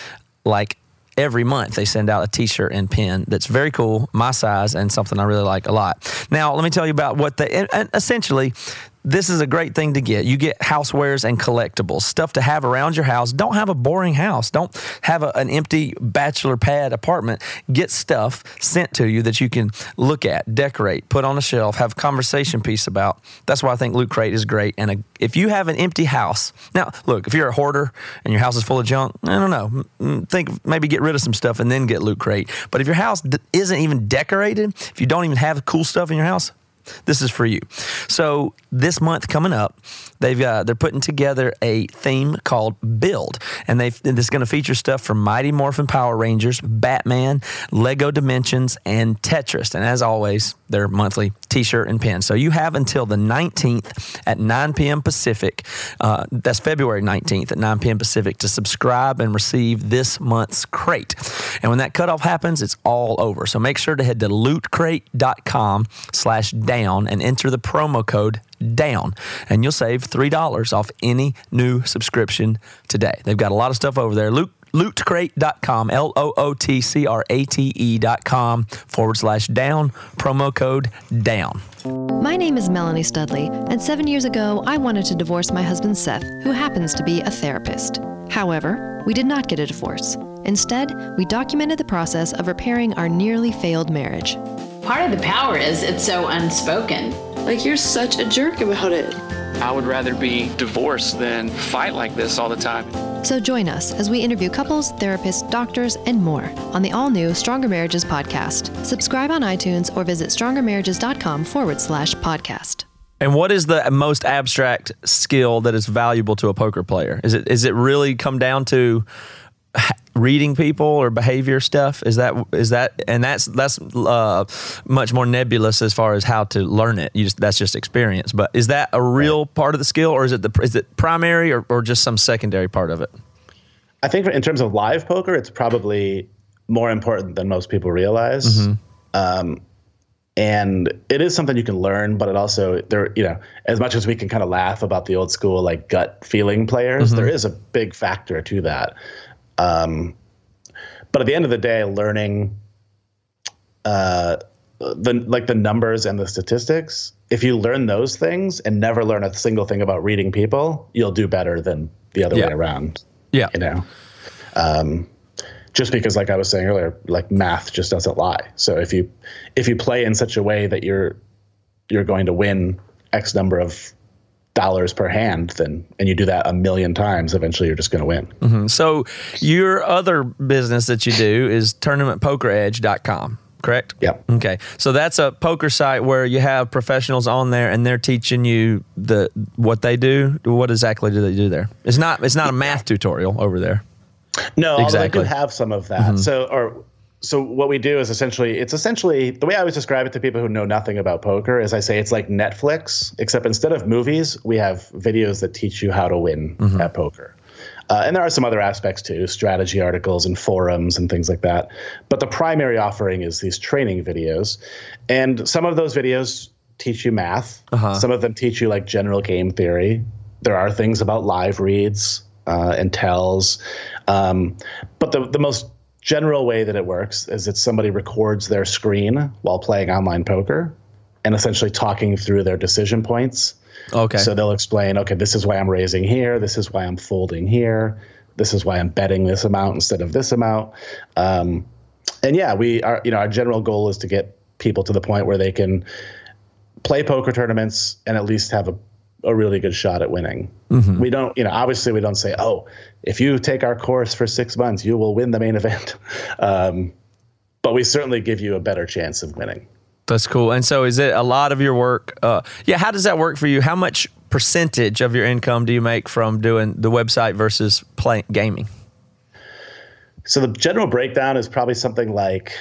like every month they send out a t-shirt and pin that's very cool my size and something i really like a lot now let me tell you about what they essentially this is a great thing to get. You get housewares and collectibles, stuff to have around your house. Don't have a boring house. Don't have a, an empty bachelor pad apartment. Get stuff sent to you that you can look at, decorate, put on a shelf, have conversation piece about. That's why I think Loot Crate is great. And a, if you have an empty house, now look, if you're a hoarder and your house is full of junk, I don't know. Mm, Think maybe get rid of some stuff and then get Loot Crate. But if your house isn't even decorated, if you don't even have cool stuff in your house, this is for you. So this month coming up, they've uh, they're putting together a theme called Build, and they and this is going to feature stuff from Mighty Morphin Power Rangers, Batman, Lego Dimensions, and Tetris. And as always, their monthly T-shirt and pin. So you have until the 19th at 9 p.m. Pacific. Uh, that's February 19th at 9 p.m. Pacific to subscribe and receive this month's crate. And when that cutoff happens, it's all over. So make sure to head to lootcrate.com slash down and enter the promo code down and you'll save $3 off any new subscription today. They've got a lot of stuff over there. Loot lootcrate.com, L O O T C R A T E.com forward slash down, promo code down. My name is Melanie Studley, and seven years ago, I wanted to divorce my husband Seth, who happens to be a therapist. However, we did not get a divorce. Instead, we documented the process of repairing our nearly failed marriage. Part of the power is it's so unspoken. Like, you're such a jerk about it. I would rather be divorced than fight like this all the time. So join us as we interview couples, therapists, doctors, and more on the all new Stronger Marriages podcast. Subscribe on iTunes or visit strongermarriages.com forward slash podcast. And what is the most abstract skill that is valuable to a poker player? Is it is it really come down to h- reading people or behavior stuff? Is that is that and that's that's uh, much more nebulous as far as how to learn it. You just that's just experience. But is that a real part of the skill, or is it the is it primary or, or just some secondary part of it? I think in terms of live poker, it's probably more important than most people realize. Mm-hmm. Um, and it is something you can learn, but it also there, you know, as much as we can kind of laugh about the old school like gut feeling players, Mm-hmm. there is a big factor to that. Um, but at the end of the day, learning uh, the like the numbers and the statistics, if you learn those things and never learn a single thing about reading people, you'll do better than the other Yeah. way around. Yeah. You know, um, just because, like I was saying earlier, like math just doesn't lie. So if you if you play in such a way that you're you're going to win X number of dollars per hand, then and you do that a million times, eventually you're just going to win. Mm-hmm. So your other business that you do is tournamentpokeredge.com, correct? Yep. Okay. So that's a poker site where you have professionals on there and they're teaching you the what they do. What exactly do they do there? It's not it's not a math tutorial over there. No, although Exactly. I do have some of that. So, or so what we do is essentially, it's essentially the way I always describe it to people who know nothing about poker is I say it's like Netflix, except instead of movies, we have videos that teach you how to win at poker. Uh, and there are some other aspects too, strategy articles and forums and things like that. But the primary offering is these training videos, and some of those videos teach you math. Some of them teach you like general game theory. There are things about live reads uh, and tells, um, but the the most general way that it works is that somebody records their screen while playing online poker, and essentially talking through their decision points. Okay. So they'll explain, okay, this is why I'm raising here. This is why I'm folding here. This is why I'm betting this amount instead of this amount. Um, and yeah, we are, you know, our general goal is to get people to the point where they can play poker tournaments and at least have a, a really good shot at winning. We don't, you know, obviously we don't say, oh, if you take our course for six months, you will win the main event. Um, but we certainly give you a better chance of winning. That's cool. And so, is it a lot of your work? Uh, yeah. How does that work for you? How much percentage of your income do you make from doing the website versus playing gaming? So the general breakdown is probably something like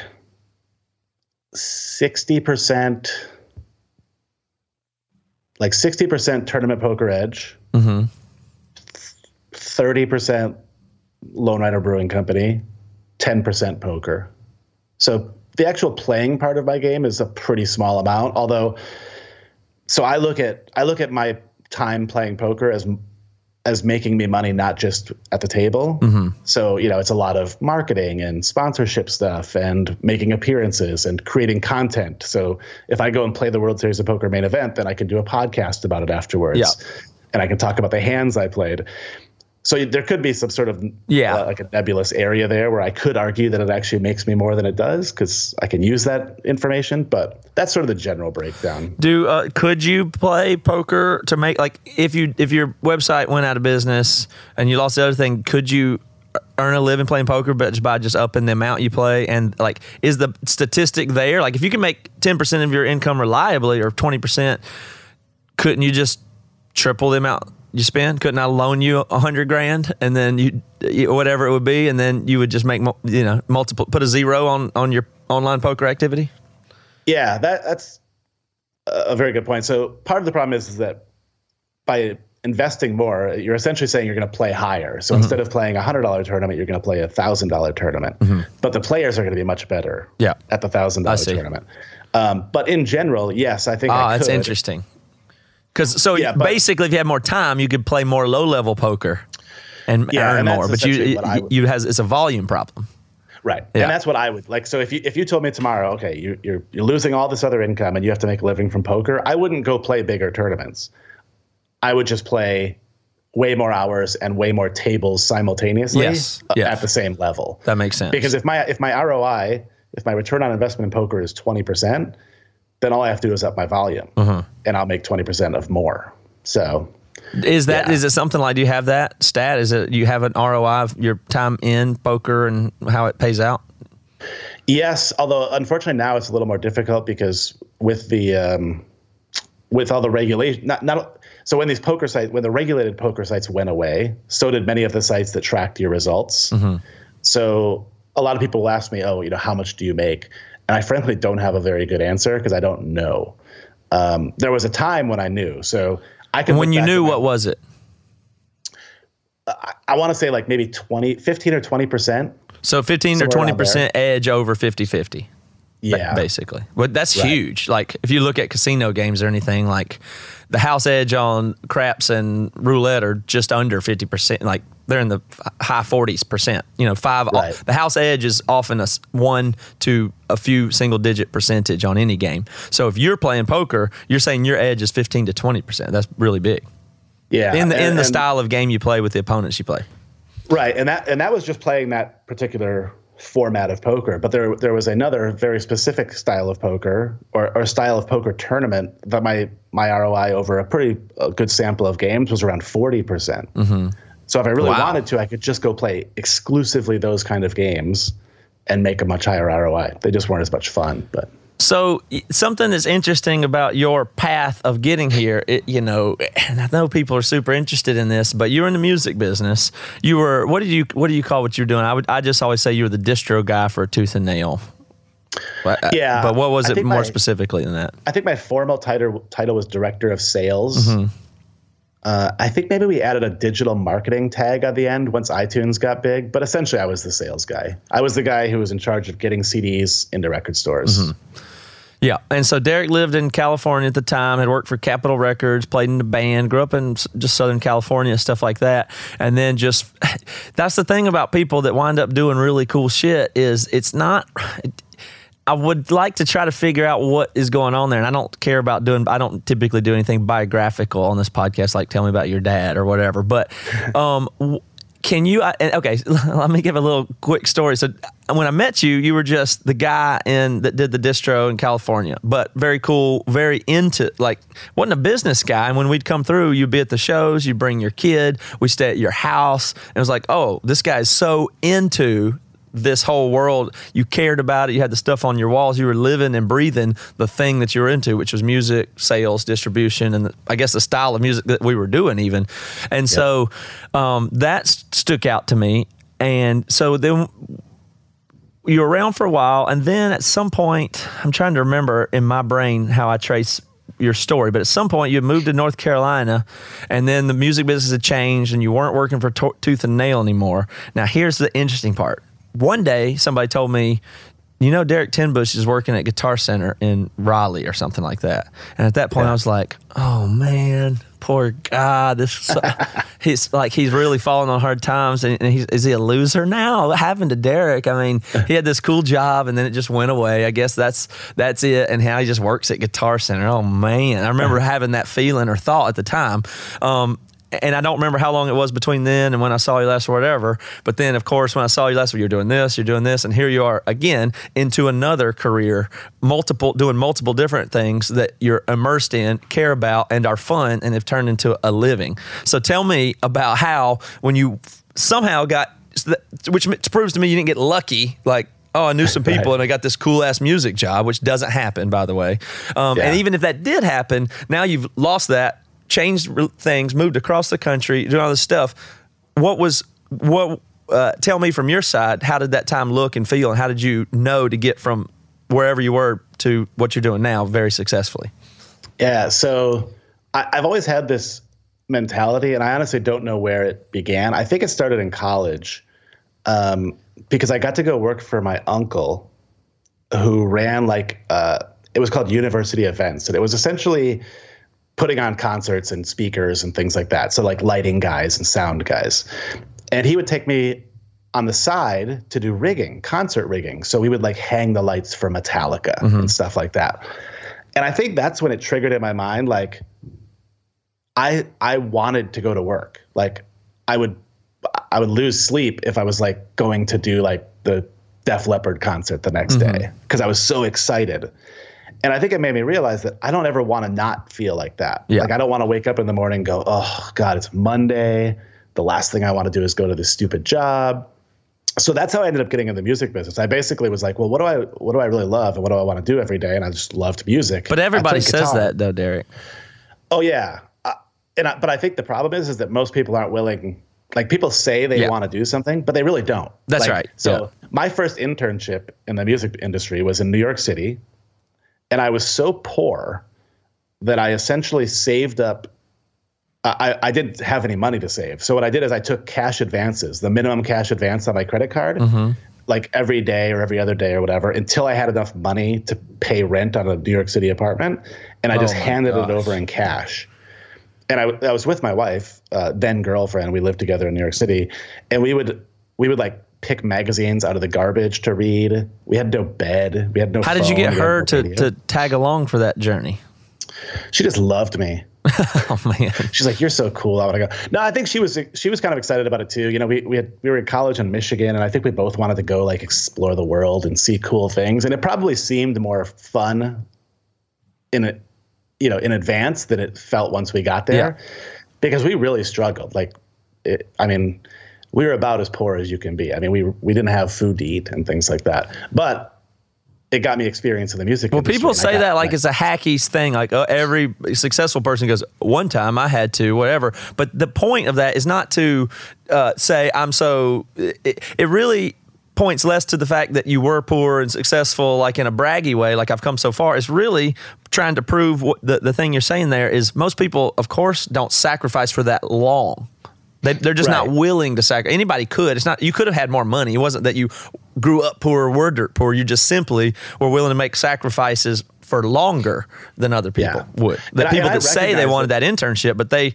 60%, like 60% tournament poker edge, mm-hmm. 30% Lonerider Brewing Company, 10% poker. So the actual playing part of my game is a pretty small amount, although so I look at I look at my time playing poker as as making me money not just at the table. Mm-hmm. So, you know, it's a lot of marketing and sponsorship stuff and making appearances and creating content. So, if I go and play the World Series of Poker main event, then I can do a podcast about it afterwards. Yeah. And I can talk about the hands I played. So there could be some sort of Yeah. uh, like a nebulous area there where I could argue that it actually makes me more than it does because I can use that information. But that's sort of the general breakdown. Do uh, could you play poker to make like if you if your website went out of business and you lost the other thing, could you earn a living playing poker, but just by just upping the amount you play and like is the statistic there? Like if you can make ten percent of your income reliably or twenty percent, couldn't you just triple the amount you spend? Couldn't I loan you a hundred grand and then you, whatever it would be, and then you would just make you know multiple put a zero on on your online poker activity? Yeah, that that's a very good point. So part of the problem is, is that by investing more, you're essentially saying you're going to play higher. So Mm-hmm. instead of playing a hundred dollar tournament, you're going to play a thousand dollar tournament. But the players are going to be much better. Mm-hmm. Yeah. at the thousand dollar tournament. Um, but in general, yes, I think. Ah, I that's interesting. Because so Yeah, but- basically, if you had more time, you could play more low level poker and Yeah, earn and more. But you, essentially what I you, would- you has it's a volume problem. Right. Yeah. And that's what I would like. So if you if you told me tomorrow, okay, you, you're you're losing all this other income and you have to make a living from poker, I wouldn't go play bigger tournaments. I would just play way more hours and way more tables simultaneously Yes. Yeah. at the same level. That makes sense. Because if my if my ROI, if my return on investment in poker is twenty percent, then all I have to do is up my volume, Uh-huh. and I'll make twenty percent of more. So is that is yeah. it something like do you have that stat? Is it you have an ROI of your time in poker and how it pays out? Yes, although unfortunately now it's a little more difficult because with the um, with all the regulation, not not so when these poker sites, when the regulated poker sites went away, so did many of the sites that tracked your results. So a lot of people will ask me, "Oh, you know, how much do you make?" And I frankly don't have a very good answer because I don't know. Um, there was a time when I knew, so I can. When you knew what was it? I I want to say like maybe 20, 15 or 20%. So 15 or 20% edge over 50 50. Yeah. basically. But that's Right. huge. Like if you look at casino games or anything, like the house edge on craps and roulette are just under 50%. Like they're in the high 40s percent. You know, five. Right. The house edge is often a one to a few single digit percentage on any game. So if you're playing poker, you're saying your edge is 15 to 20%. That's really big. Yeah. In the, in the style of game you play with the opponents you play. Right, and that and that was just playing that particular format of poker. But there there was another very specific style of poker or, or style of poker tournament that my my ROI over a pretty uh, good sample of games was around forty percent. So if I really Wow. wanted to, I could just go play exclusively those kind of games and make a much higher ROI. They just weren't as much fun, but. So something that's interesting about your path of getting here, it, you know, and I know people are super interested in this, but you're in the music business. You were what did you what do you call what you're doing? I would I just always say you were the distro guy for Tooth and Nail. But, uh, Yeah, but what was I it more my- specifically than that? I think my formal title title was director of sales. Mm-hmm. Uh, I think maybe we added a digital marketing tag at the end once iTunes got big, but essentially I was the sales guy. I was the guy who was in charge of getting CDs into record stores. Mm-hmm. Yeah, and so Derek lived in California at the time, had worked for Capitol Records, played in the band, grew up in just Southern California, stuff like that. And then just that's the thing about people that wind up doing really cool shit is it's not. I would like to try to figure out what is going on there, and I don't care about doing. I don't typically do anything biographical on this podcast, like tell me about your dad or whatever. But um, can you? I- Okay, let me give a little quick story. So when I met you, you were just the guy in that did the distro in California, but very cool, very into like wasn't a business guy. And when we'd come through, you'd be at the shows, you'd bring your kid, we stay at your house, and it was like, oh, this guy's so into this whole world. You cared about it. You had the stuff on your walls. You were living and breathing the thing that you were into, which was music, sales, distribution, and I guess the style of music that we were doing, even. And so um, that stuck out to me. And so then you were around for a while, and then at some point, I'm trying to remember in my brain how I trace your story, but at some point you moved to North Carolina, and then the music business had changed, and you weren't working for to- Tooth and Nail anymore. Now, here's the interesting part. One day, somebody told me, you know, Derek Tenbush is working at Guitar Center in Raleigh or something like that. And at that point, I was like, oh man, poor guy. This so, he's like he's really falling on hard times. And, and he's, is he a loser now? What happened to Derek? I mean, he had this cool job, and then it just went away. I guess that's that's it. And how he just works at Guitar Center. Oh man, I remember having that feeling or thought at the time. Um, and I don't remember how long it was between then and when I saw you last or whatever. But then, of course, when I saw you last, you're doing this, you're doing this, and here you are again into another career, multiple doing multiple different things that you're immersed in, care about, and are fun, and have turned into a living. So tell me about how when you somehow got, which proves to me you didn't get lucky, like. Oh, I knew some people Right. and I got this cool ass music job, which doesn't happen, by the way. Um, And even if that did happen, now you've lost that changed things, moved across the country, doing all this stuff. What was what? Uh, tell me from your side, how did that time look and feel, and how did you know to get from wherever you were to what you're doing now very successfully? Yeah, so I, I've always had this mentality, and I honestly don't know where it began. I think it started in college um, because I got to go work for my uncle who ran like uh, it was called university events, and it was essentially putting on concerts and speakers and things like that. So like lighting guys and sound guys, and he would take me on the side to do rigging, concert rigging. So we would like hang the lights for Metallica and mm-hmm. stuff like that. And I think that's when it triggered in my mind like I I wanted to go to work. Like I would I would lose sleep if I was like going to do like the Def Leppard concert the next mm-hmm. day because I was so excited. And I think it made me realize that I don't ever want to not feel like that. Yeah. Like I don't want to wake up in the morning and go, "Oh god, it's Monday. The last thing I want to do is go to this stupid job." So that's how I ended up getting in the music business. I basically was like, "Well, what do I what do I really love and what do I want to do every day?" And I just loved music. But everybody says guitar. that though, Derek. Oh yeah, uh, and I, but I think the problem is is that most people aren't willing. Like people say they Yeah. want to do something, but they really don't. That's Like, right, So my first internship in the music industry was in New York City, and I was so poor that I essentially saved up I, I didn't have any money to save. So what I did is I took cash advances, the minimum cash advance on my credit card, like every day or every other day or whatever, until I had enough money to pay rent on a New York City apartment, and I just Oh my handed gosh. it over in cash. And I, I was with my wife, uh, then girlfriend. We lived together in New York City, and we would we would like pick magazines out of the garbage to read. We had no bed. We had no. How did you get her no to, to tag along for that journey? She just loved me. Oh man. She's like, "You're so cool. I want to go." No, I think she was she was kind of excited about it too. You know, we we had we were in college in Michigan, and I think we both wanted to go like explore the world and see cool things. And it probably seemed more fun in it, you know, in advance than it felt once we got there, because we really struggled. Like, it, I mean, we were about as poor as you can be. I mean, we we didn't have food to eat and things like that, but. It got me experience in the music. Industry. Well, people say that like it's a hacky thing. Like uh, every successful person goes, one time I had to, whatever. But the point of that is not to uh, say I'm so. It, it really points less to the fact that you were poor and successful, like in a braggy way, like I've come so far. It's really trying to prove what the, the thing you're saying there is most people, of course, don't sacrifice for that long. They, they're just not willing to sacrifice. Anybody could. It's not. You could have had more money. It wasn't that you grew up poor or were dirt poor. You just simply were willing to make sacrifices for longer than other people Yeah. would. The And people I that say they wanted that internship, but they,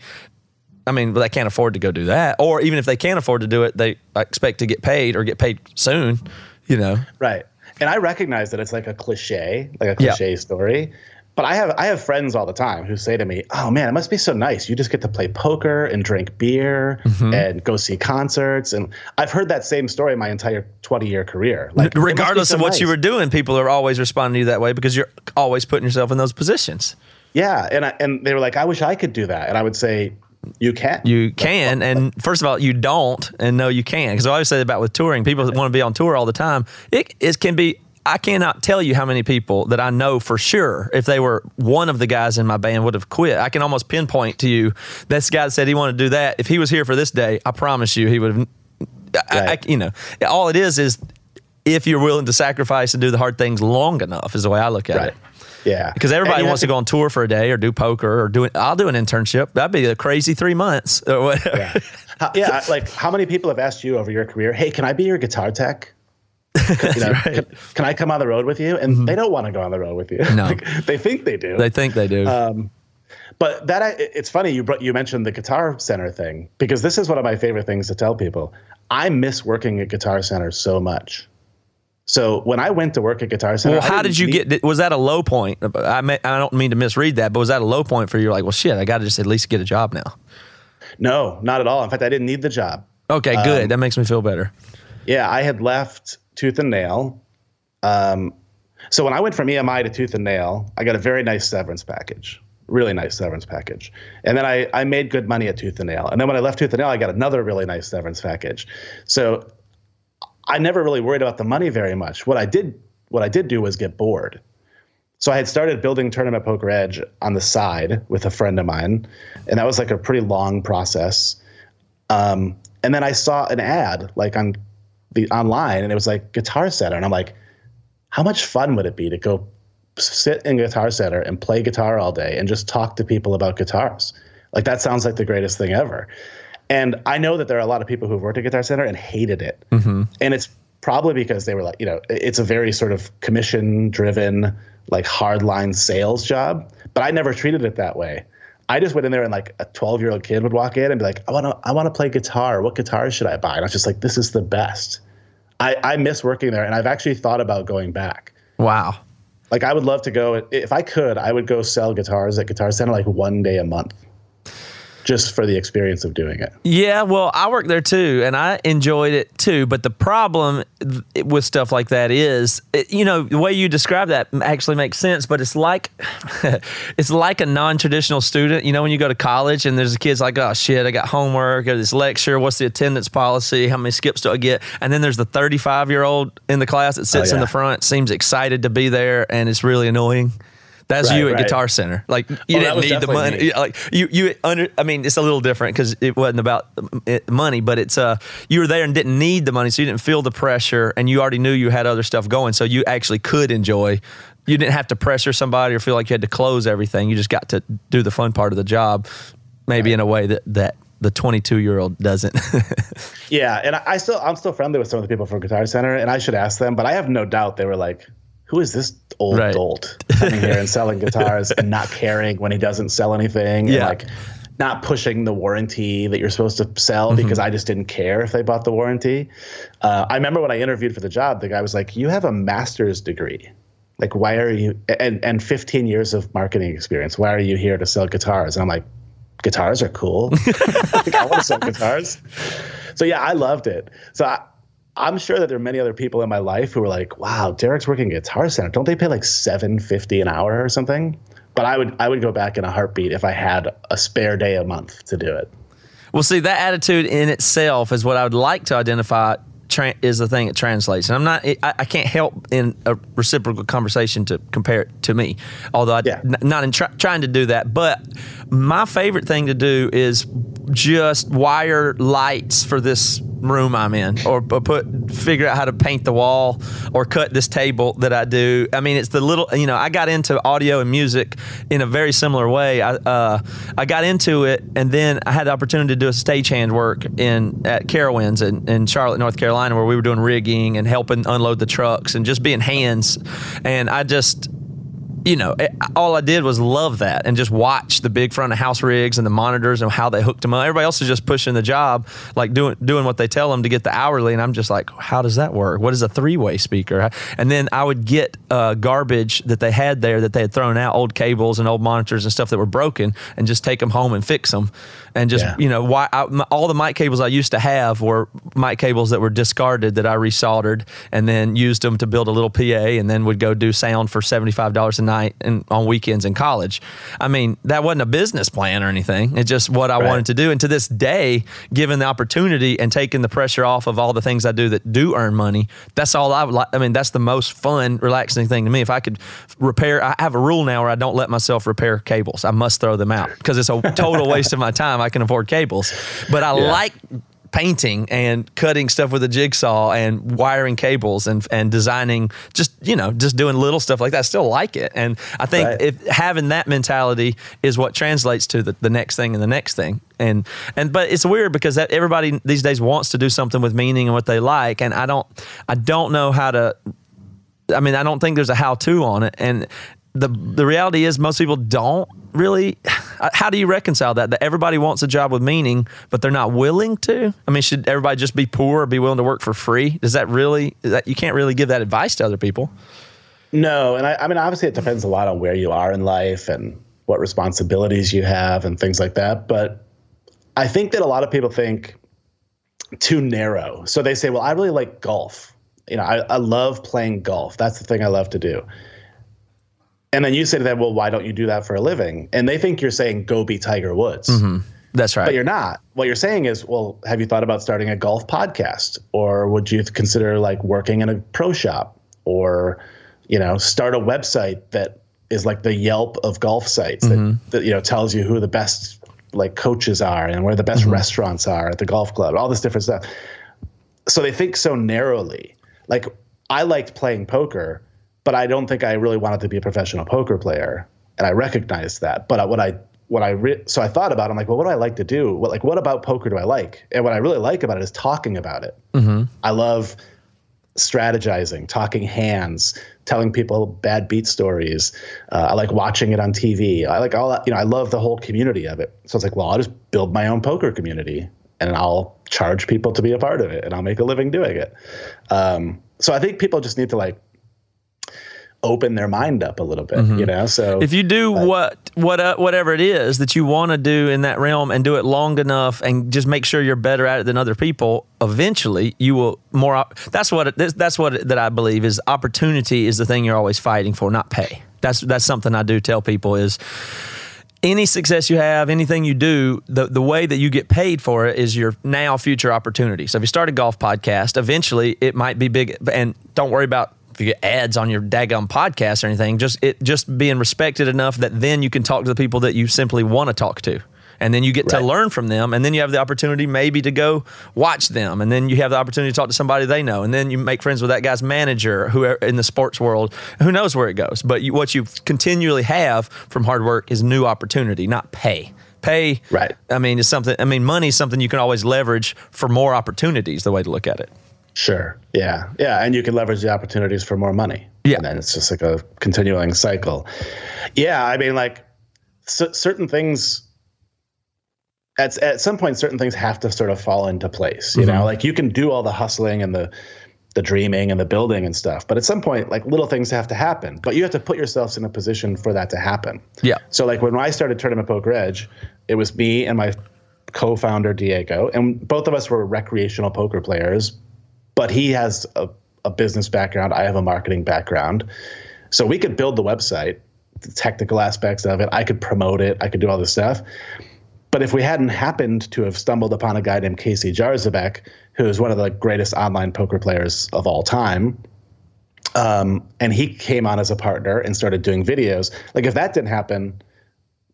I mean, they can't afford to go do that. Or even if they can't afford to do it, they expect to get paid or get paid soon. You know. Right. And I recognize that it's like a cliche, like a Yeah. cliche story. But I have I have friends all the time who say to me, "Oh man, it must be so nice. You just get to play poker and drink beer Mm-hmm. and go see concerts." And I've heard that same story my entire 20-year career. Like be Regardless so of what you were doing, people are always responding to you that way because you're always putting yourself in those positions. Yeah, and I, and they were like, "I wish I could do that." And I would say, "You can." You can, and first of all, you don't, and no, you can't. Because I always say about with touring, people that want to be on tour all the time, it, it can be. I cannot tell you how many people that I know for sure, if they were one of the guys in my band, would have quit. I can almost pinpoint to you this guy said he wanted to do that. If he was here for this day, I promise you, he would have. I, I, you know, all it is is if you're willing to sacrifice and do the hard things long enough, is the way I look at Right. it. Yeah. Because everybody wants to go on tour for a day or do poker or do it. I'll do an internship. That'd be a crazy three months or whatever. Yeah. Yeah, like how many people have asked you over your career, "Hey, can I be your guitar tech?" You know, can, can I come on the road with you? And they don't want to go on the road with you. Mm-hmm. No. Like, they think they do. They think they do. Um, but that I- it's funny you brought, you mentioned the Guitar Center thing because this is one of my favorite things to tell people. I miss working at Guitar Center so much. So when I went to work at Guitar Center, well, how didn't you need- get? Was that a low point? I may, I don't mean to misread that, but was that a low point for you? Like, well, shit, I got to just at least get a job now. No, not at all. In fact, I didn't need the job. Okay, Um, good. that makes me feel better. Yeah, I had left Tooth and Nail. Um, so when I went from EMI to Tooth and Nail, I got a very nice severance package, really nice severance package. And then I, I made good money at Tooth and Nail. And then when I left Tooth and Nail, I got another really nice severance package. So I never really worried about the money very much. What I did, what I did do was get bored. So I had started building Tournament Poker Edge on the side with a friend of mine, and that was like a pretty long process. Um, and then I saw an ad like on the online, and it was like Guitar Center, and I'm like, how much fun would it be to go sit in Guitar Center and play guitar all day and just talk to people about guitars? Like that sounds like the greatest thing ever. And I know that there are a lot of people who've worked at Guitar Center and hated it, mm-hmm. and it's probably because they were like, you know, it's a very sort of commission driven, like hardline sales job. But I never treated it that way. I just went in there and like a 12 year old kid would walk in and be like, I want to, I want to play guitar. What guitar should I buy? And I was just like, this is the best. I, I miss working there, and I've actually thought about going back. Wow. Like I would love to go. If I could, I would go sell guitars at Guitar Center like one day a month, just for the experience of doing it. Yeah, well, I worked there too, and I enjoyed it too. But the problem with stuff like that is, it, you know, the way you describe that actually makes sense. But it's like, it's like a non-traditional student. You know, when you go to college and there's a kid's like, oh shit, I got homework or this lecture. What's the attendance policy? How many skips do I get? And then there's the 35 year old in the class that sits oh, in yeah. the front, seems excited to be there, and it's really annoying. That's Right, you at right. Guitar Center. Like you Oh, didn't need the money. me. Like you you under i mean it's a little different because it wasn't about money but it's uh you were there and didn't need the money so you didn't feel the pressure and you already knew you had other stuff going so you actually could enjoy you didn't have to pressure somebody or feel like you had to close everything you just got to do the fun part of the job maybe in a way that that the 22 year old doesn't. Yeah, and I, I still I'm still friendly with some of the people from Guitar Center, and I should ask them, but I have no doubt they were like, "Who is this old Right. dolt coming here and selling guitars and not caring when he doesn't sell anything, Yeah. and like not pushing the warranty that you're supposed to sell Mm-hmm. because I just didn't care if they bought the warranty." Uh, I remember when I interviewed for the job, the guy was like, "You have a master's degree." Like, why are you and and 15 years of marketing experience? Why are you here to sell guitars? And I'm like, guitars are cool. like, I want to sell guitars. So yeah, I loved it. So I, I'm sure that there are many other people in my life who are like, "Wow, Derek's working at Guitar Center. Don't they pay like seven fifty an hour or something?" But I would I would go back in a heartbeat if I had a spare day a month to do it. Well, see, that attitude in itself is what I would like to identify tra- is the thing that translates. And I'm not, I, I can't help in a reciprocal conversation to compare it to me, although I, Yeah. n- not in try, trying to do that. But my favorite thing to do is just wire lights for this room I'm in, or, put figure out how to paint the wall, or cut this table that I do. I mean, it's the little, you know, I got into audio and music in a very similar way. I uh, I got into it, and then I had the opportunity to do a stagehand work in at Carowinds in, in Charlotte, North Carolina, where we were doing rigging and helping unload the trucks and just being hands. And I just you know, it, all I did was love that and just watch the big front of house rigs and the monitors and how they hooked them up. Everybody else is just pushing the job, like doing doing what they tell them to get the hourly, and I'm just like, how does that work? What is a three way speaker? And then I would get uh, garbage that they had there that they had thrown out, old cables and old monitors and stuff that were broken, and just take them home and fix them, and just Yeah. you know, why I, my, all the mic cables I used to have were mic cables that were discarded that I resoldered and then used them to build a little PA, and then would go do sound for seventy five dollars a night and on weekends in college. I mean, that wasn't a business plan or anything. It's just what I Right. wanted to do. And to this day, given the opportunity and taking the pressure off of all the things I do that do earn money, that's all I would like. I mean, that's the most fun, relaxing thing to me. If I could repair, I have a rule now where I don't let myself repair cables. I must throw them out because it's a total waste of my time. I can afford cables, but I like painting and cutting stuff with a jigsaw and wiring cables and and designing just you know just doing little stuff like that. I still like it. And I think Right. if having that mentality is what translates to the, the next thing and the next thing. And and but it's weird because that everybody these days wants to do something with meaning and what they like. And I don't I don't know how to I mean, I don't think there's a how to on it. And the the reality is most people don't really how do you reconcile that that everybody wants a job with meaning but they're not willing to i mean should everybody just be poor or be willing to work for free does that really that you can't really give that advice to other people No, and I, I mean, obviously, it depends a lot on where you are in life and what responsibilities you have and things like that. But I think that a lot of people think too narrow. So they say, well, I really like golf. You know, I, I love playing golf. That's the thing I love to do. And then you say to them, well, why don't you do that for a living? And they think you're saying, go be Tiger Woods. Mm-hmm. that's right But you're not. What you're saying is, well, have you thought about starting a golf podcast? Or would you consider like working in a pro shop? Or, you know, start a website that is like the Yelp of golf sites that, mm-hmm. that you know tells you who the best like coaches are and where the best mm-hmm. restaurants are at the golf club, all this different stuff. So they think so narrowly. Like I liked playing poker, but I don't think I really wanted to be a professional poker player, and I recognized that. But what I what I re- so I thought about, it, I'm like, well, what do I like to do? What like what about poker do I like? And what I really like about it is talking about it. I love strategizing, talking hands, telling people bad beat stories. Uh, I like watching it on TV. I like all that. You know, I love the whole community of it. So it's like, well, I'll just build my own poker community and I'll charge people to be a part of it and I'll make a living doing it. Um, so I think people just need to like open their mind up a little bit, you know? So if you do what what uh, whatever it is that you want to do in that realm and do it long enough and just make sure you're better at it than other people eventually you will more op- that's what it, that's what it, that I believe is opportunity is the thing you're always fighting for not pay that's that's something I do tell people is any success you have, anything you do, the, the way that you get paid for it is your now future opportunity. So if you start a golf podcast, eventually it might be big. And don't worry about if you get ads on your daggum podcast or anything. Just it just being respected enough that then you can talk to the people that you simply want to talk to. And then you get to learn from them, and then you have the opportunity maybe to go watch them, and then you have the opportunity to talk to somebody they know, and then you make friends with that guy's manager, who in the sports world, who knows where it goes. But you, what you continually have from hard work is new opportunity, not pay. Pay, Right. I mean, it's something. I mean, money is something you can always leverage for more opportunities. The way to look at it. Sure. Yeah. Yeah. And you can leverage the opportunities for more money. Yeah. And then it's just like a continuing cycle. Yeah. I mean, like c- certain things. At, at some point, certain things have to sort of fall into place. You know, mm-hmm. like you can do all the hustling and the the dreaming and the building and stuff, but at some point, like little things have to happen. But you have to put yourselves in a position for that to happen. Yeah. So like when I started Tournament Poker Edge, it was me and my co-founder Diego, and both of us were recreational poker players. But he has a, a business background. I have a marketing background, so we could build the website, the technical aspects of it. I could promote it. I could do all this stuff. But if we hadn't happened to have stumbled upon a guy named Casey Jarzabek, who is one of the greatest online poker players of all time, um, and he came on as a partner and started doing videos. Like if that didn't happen,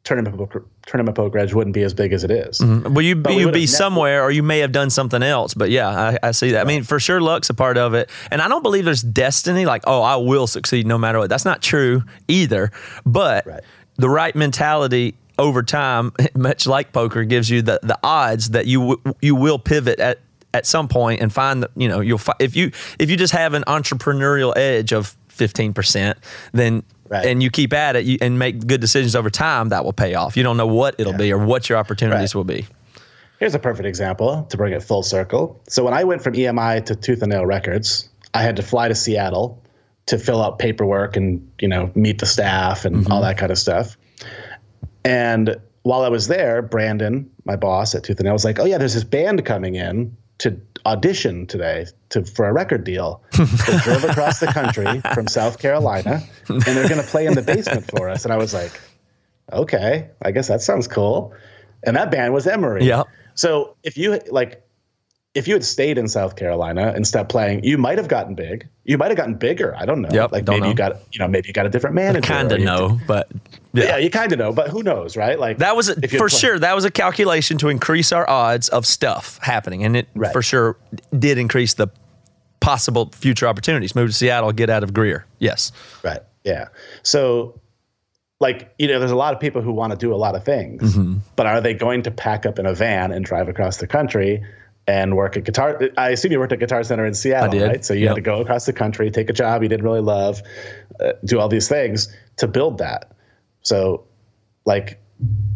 tournament poker, tournament poker edge wouldn't be as big as it is. Mm-hmm. Well, you But we you would've be somewhere, or you may have done something else. But yeah, I, I see that. I mean, for sure, luck's a part of it, and I don't believe there's destiny. Like, oh, I will succeed no matter what. That's not true either. But Right. the right mentality over time, much like poker, gives you the the odds that you w- you will pivot at. At some point, and find that you know you'll fi- if you if you just have an entrepreneurial edge of fifteen percent, then Right. and you keep at it you, and make good decisions over time, that will pay off. You don't know what it'll Yeah. be or what your opportunities Right. will be. Here's a perfect example to bring it full circle. So when I went from EMI to Tooth and Nail Records, I had to fly to Seattle to fill out paperwork and you know meet the staff and mm-hmm. all that kind of stuff. And while I was there, Brandon, my boss at Tooth and Nail, was like, "Oh yeah, there's this band coming in to audition today to for a record deal. They drove across the country from South Carolina, and they're going to play in the basement for us." And I was like, "Okay, I guess that sounds cool." And that band was Emery. Yeah. So if you like, if you had stayed in South Carolina and stopped playing, you might have gotten big. You might have gotten bigger. I don't know. Yep, like don't maybe you got you know maybe you got a different manager. Kind of know, but Yeah, yeah. you kind of know, but who knows, right? Like That was you for sure. That was a calculation to increase our odds of stuff happening, and it Right. for sure did increase the possible future opportunities. Move to Seattle, get out of Greer. Yes, Right. Yeah. So, like, you know, there's a lot of people who want to do a lot of things, Mm-hmm. but are they going to pack up in a van and drive across the country and work at Guitar? I assume you worked at Guitar Center in Seattle, right? So you Yep. had to go across the country, take a job you didn't really love, uh, do all these things to build that. So, like,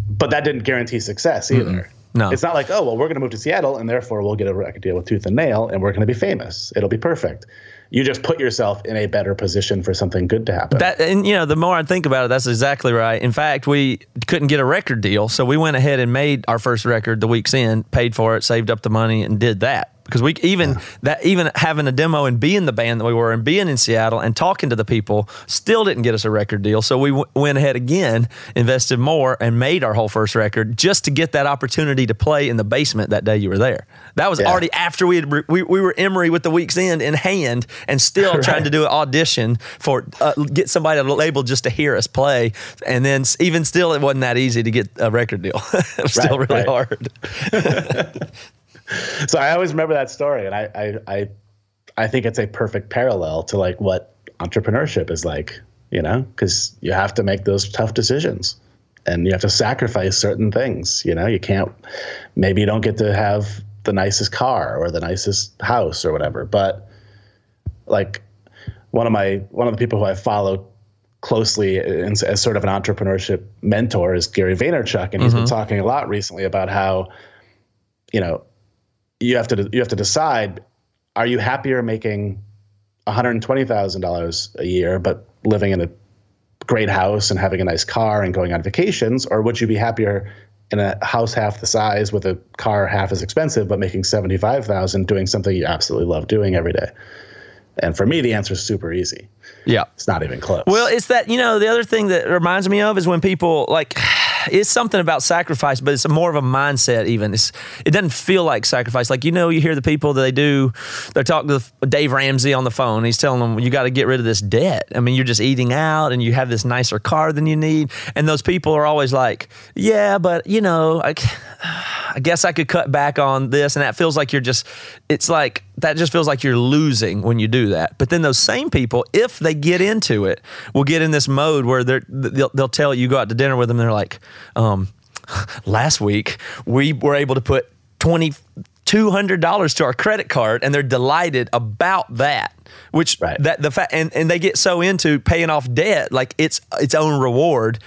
but that didn't guarantee success either. No. It's not like, oh, well, we're going to move to Seattle and therefore we'll get a record deal with Tooth and Nail and we're going to be famous. It'll be perfect. You just put yourself in a better position for something good to happen. that and you know the more I think about it, that's exactly right. In fact, we couldn't get a record deal, so we went ahead and made our first record the Weak's End, paid for it, saved up the money, and did that. Because we even that even having a demo and being the band that we were and being in Seattle and talking to the people still didn't get us a record deal. So we w- went ahead again, invested more, and made our whole first record just to get that opportunity to play in the basement that day you were there. That was Yeah. already after we had re- we, we were Emery with the Weak's End in hand and still trying to do an audition for uh, get somebody a label just to hear us play. And then even still, it wasn't that easy to get a record deal. it was still really right. hard. so I always remember that story, and I, I, I, I think it's a perfect parallel to like what entrepreneurship is like, you know, because you have to make those tough decisions, and you have to sacrifice certain things. You know, you can't. Maybe you don't get to have the nicest car or the nicest house or whatever, but like one of my one of the people who I follow closely in, as sort of an entrepreneurship mentor is Gary Vaynerchuk, and he's been mm-hmm. talking a lot recently about how, you know, you have to you have to decide: are you happier making one hundred twenty thousand dollars a year, but living in a great house and having a nice car and going on vacations, or would you be happier in a house half the size with a car half as expensive, but making seventy five thousand, doing something you absolutely love doing every day? And for me, the answer is super easy. Yeah. It's not even close. Well, it's that, you know, the other thing that reminds me of is when people like, it's something about sacrifice, but it's more of a mindset even. It's, it doesn't feel like sacrifice. Like, you know, you hear the people that they do, they're talking to Dave Ramsey on the phone. He's telling them, you got to get rid of this debt. I mean, you're just eating out and you have this nicer car than you need. And those people are always like, yeah, but, you know, I, I guess I could cut back on this. And that feels like you're just, it's like, that just feels like you're losing when you do that. But then those same people, if they get into it, will get in this mode where they're, they'll, they'll tell you, you go out to dinner with them, and they're like, um, last week we were able to put twenty two hundred dollars to our credit card, and they're delighted about that. Which Right. that the fact, and, and they get so into paying off debt, like it's its own reward.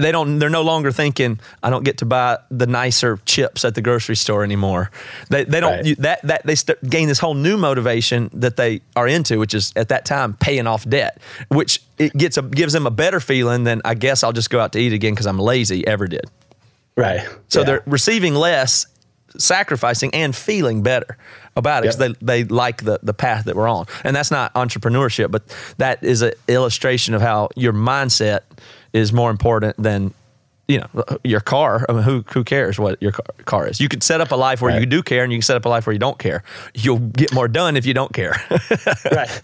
They don't. They're no longer thinking, "I don't get to buy the nicer chips at the grocery store anymore." They, they don't Right. you- that that they st- gain this whole new motivation that they are into, which is at that time paying off debt, which it gets a, gives them a better feeling than I guess I'll just go out to eat again because I'm lazy. Ever did. Right. So Yeah. they're receiving less, sacrificing, and feeling better about it because Yep. they, they like the, the path that we're on. And that's not entrepreneurship, but that is an illustration of how your mindset is more important than you know your car. I mean, who who cares what your car, car is? You could set up a life where Right. you do care, and you can set up a life where you don't care. You'll get more done if you don't care. right.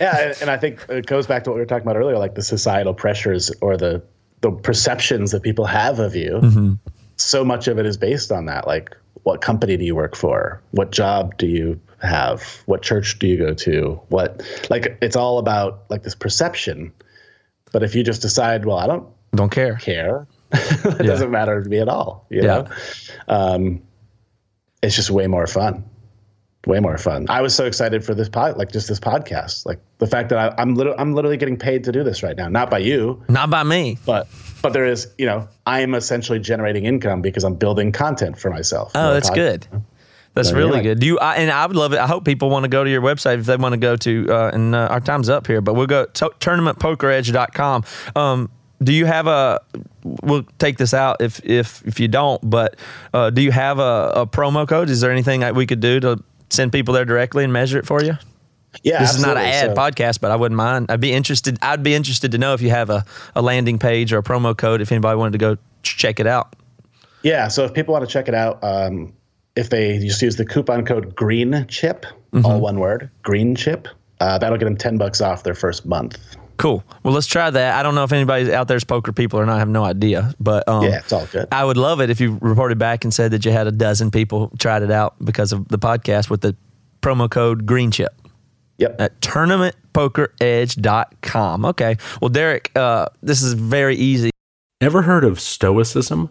Yeah, and, and I think it goes back to what we were talking about earlier, like the societal pressures or the the perceptions that people have of you. Mm-hmm. So much of it is based on that. Like, what company do you work for? What job do you have? What church do you go to? What like it's all about like this perception. But if you just decide, well, I don't don't care. care, it doesn't matter to me at all. You know, um, it's just way more fun. Way more fun. I was so excited for this pod, like just this podcast, like the fact that I, I'm literally, I'm literally getting paid to do this right now, not by you, Not by me. but but there is, you know, I am essentially generating income because I'm building content for myself. Oh, that's pod- good. That's So, really yeah. good. Do you? I, and I would love it. I hope people want to go to your website if they want to go to. Uh, and uh, our time's up here, but we'll go to tournamentpokeredge.com. Um, do you have a? We'll take this out if if if you don't. But uh, do you have a, a promo code? Is there anything that we could do to send people there directly and measure it for you? Yeah, This is not an ad. So- podcast, but I wouldn't mind. I'd be interested. I'd be interested to know if you have a, a landing page or a promo code if anybody wanted to go check it out. Yeah, so if people want to check it out, um, if they just use the coupon code Green Chip, Mm-hmm. all one word, Green Chip, uh, that'll get them ten bucks off their first month. Cool. Well, let's try that. I don't know if anybody out there's poker people or not. I have no idea, but um, Yeah, it's all good. I would love it if you reported back and said that you had a dozen people tried it out because of the podcast with the promo code Green Chip Yep. at tournamentpokeredge.com. Okay. Well, Derek, uh, this is very easy. Ever heard of Stoicism?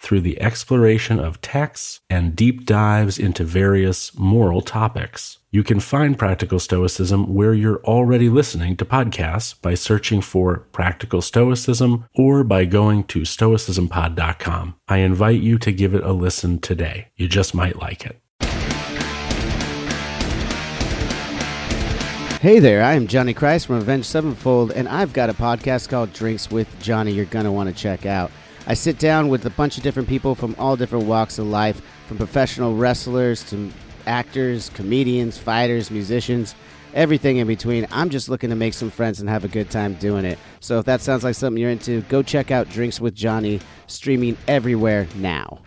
through the exploration of texts and deep dives into various moral topics. You can find Practical Stoicism where you're already listening to podcasts by searching for Practical Stoicism or by going to stoicismpod.com. I invite you to give it a listen today. You just might like it. Hey there, I am Johnny Christ from Avenged Sevenfold, and I've got a podcast called Drinks with Johnny you're going to want to check out. I sit down with a bunch of different people from all different walks of life, from professional wrestlers to actors, comedians, fighters, musicians, everything in between. I'm just looking to make some friends and have a good time doing it. So if that sounds like something you're into, go check out Drinks with Johnny, streaming everywhere now.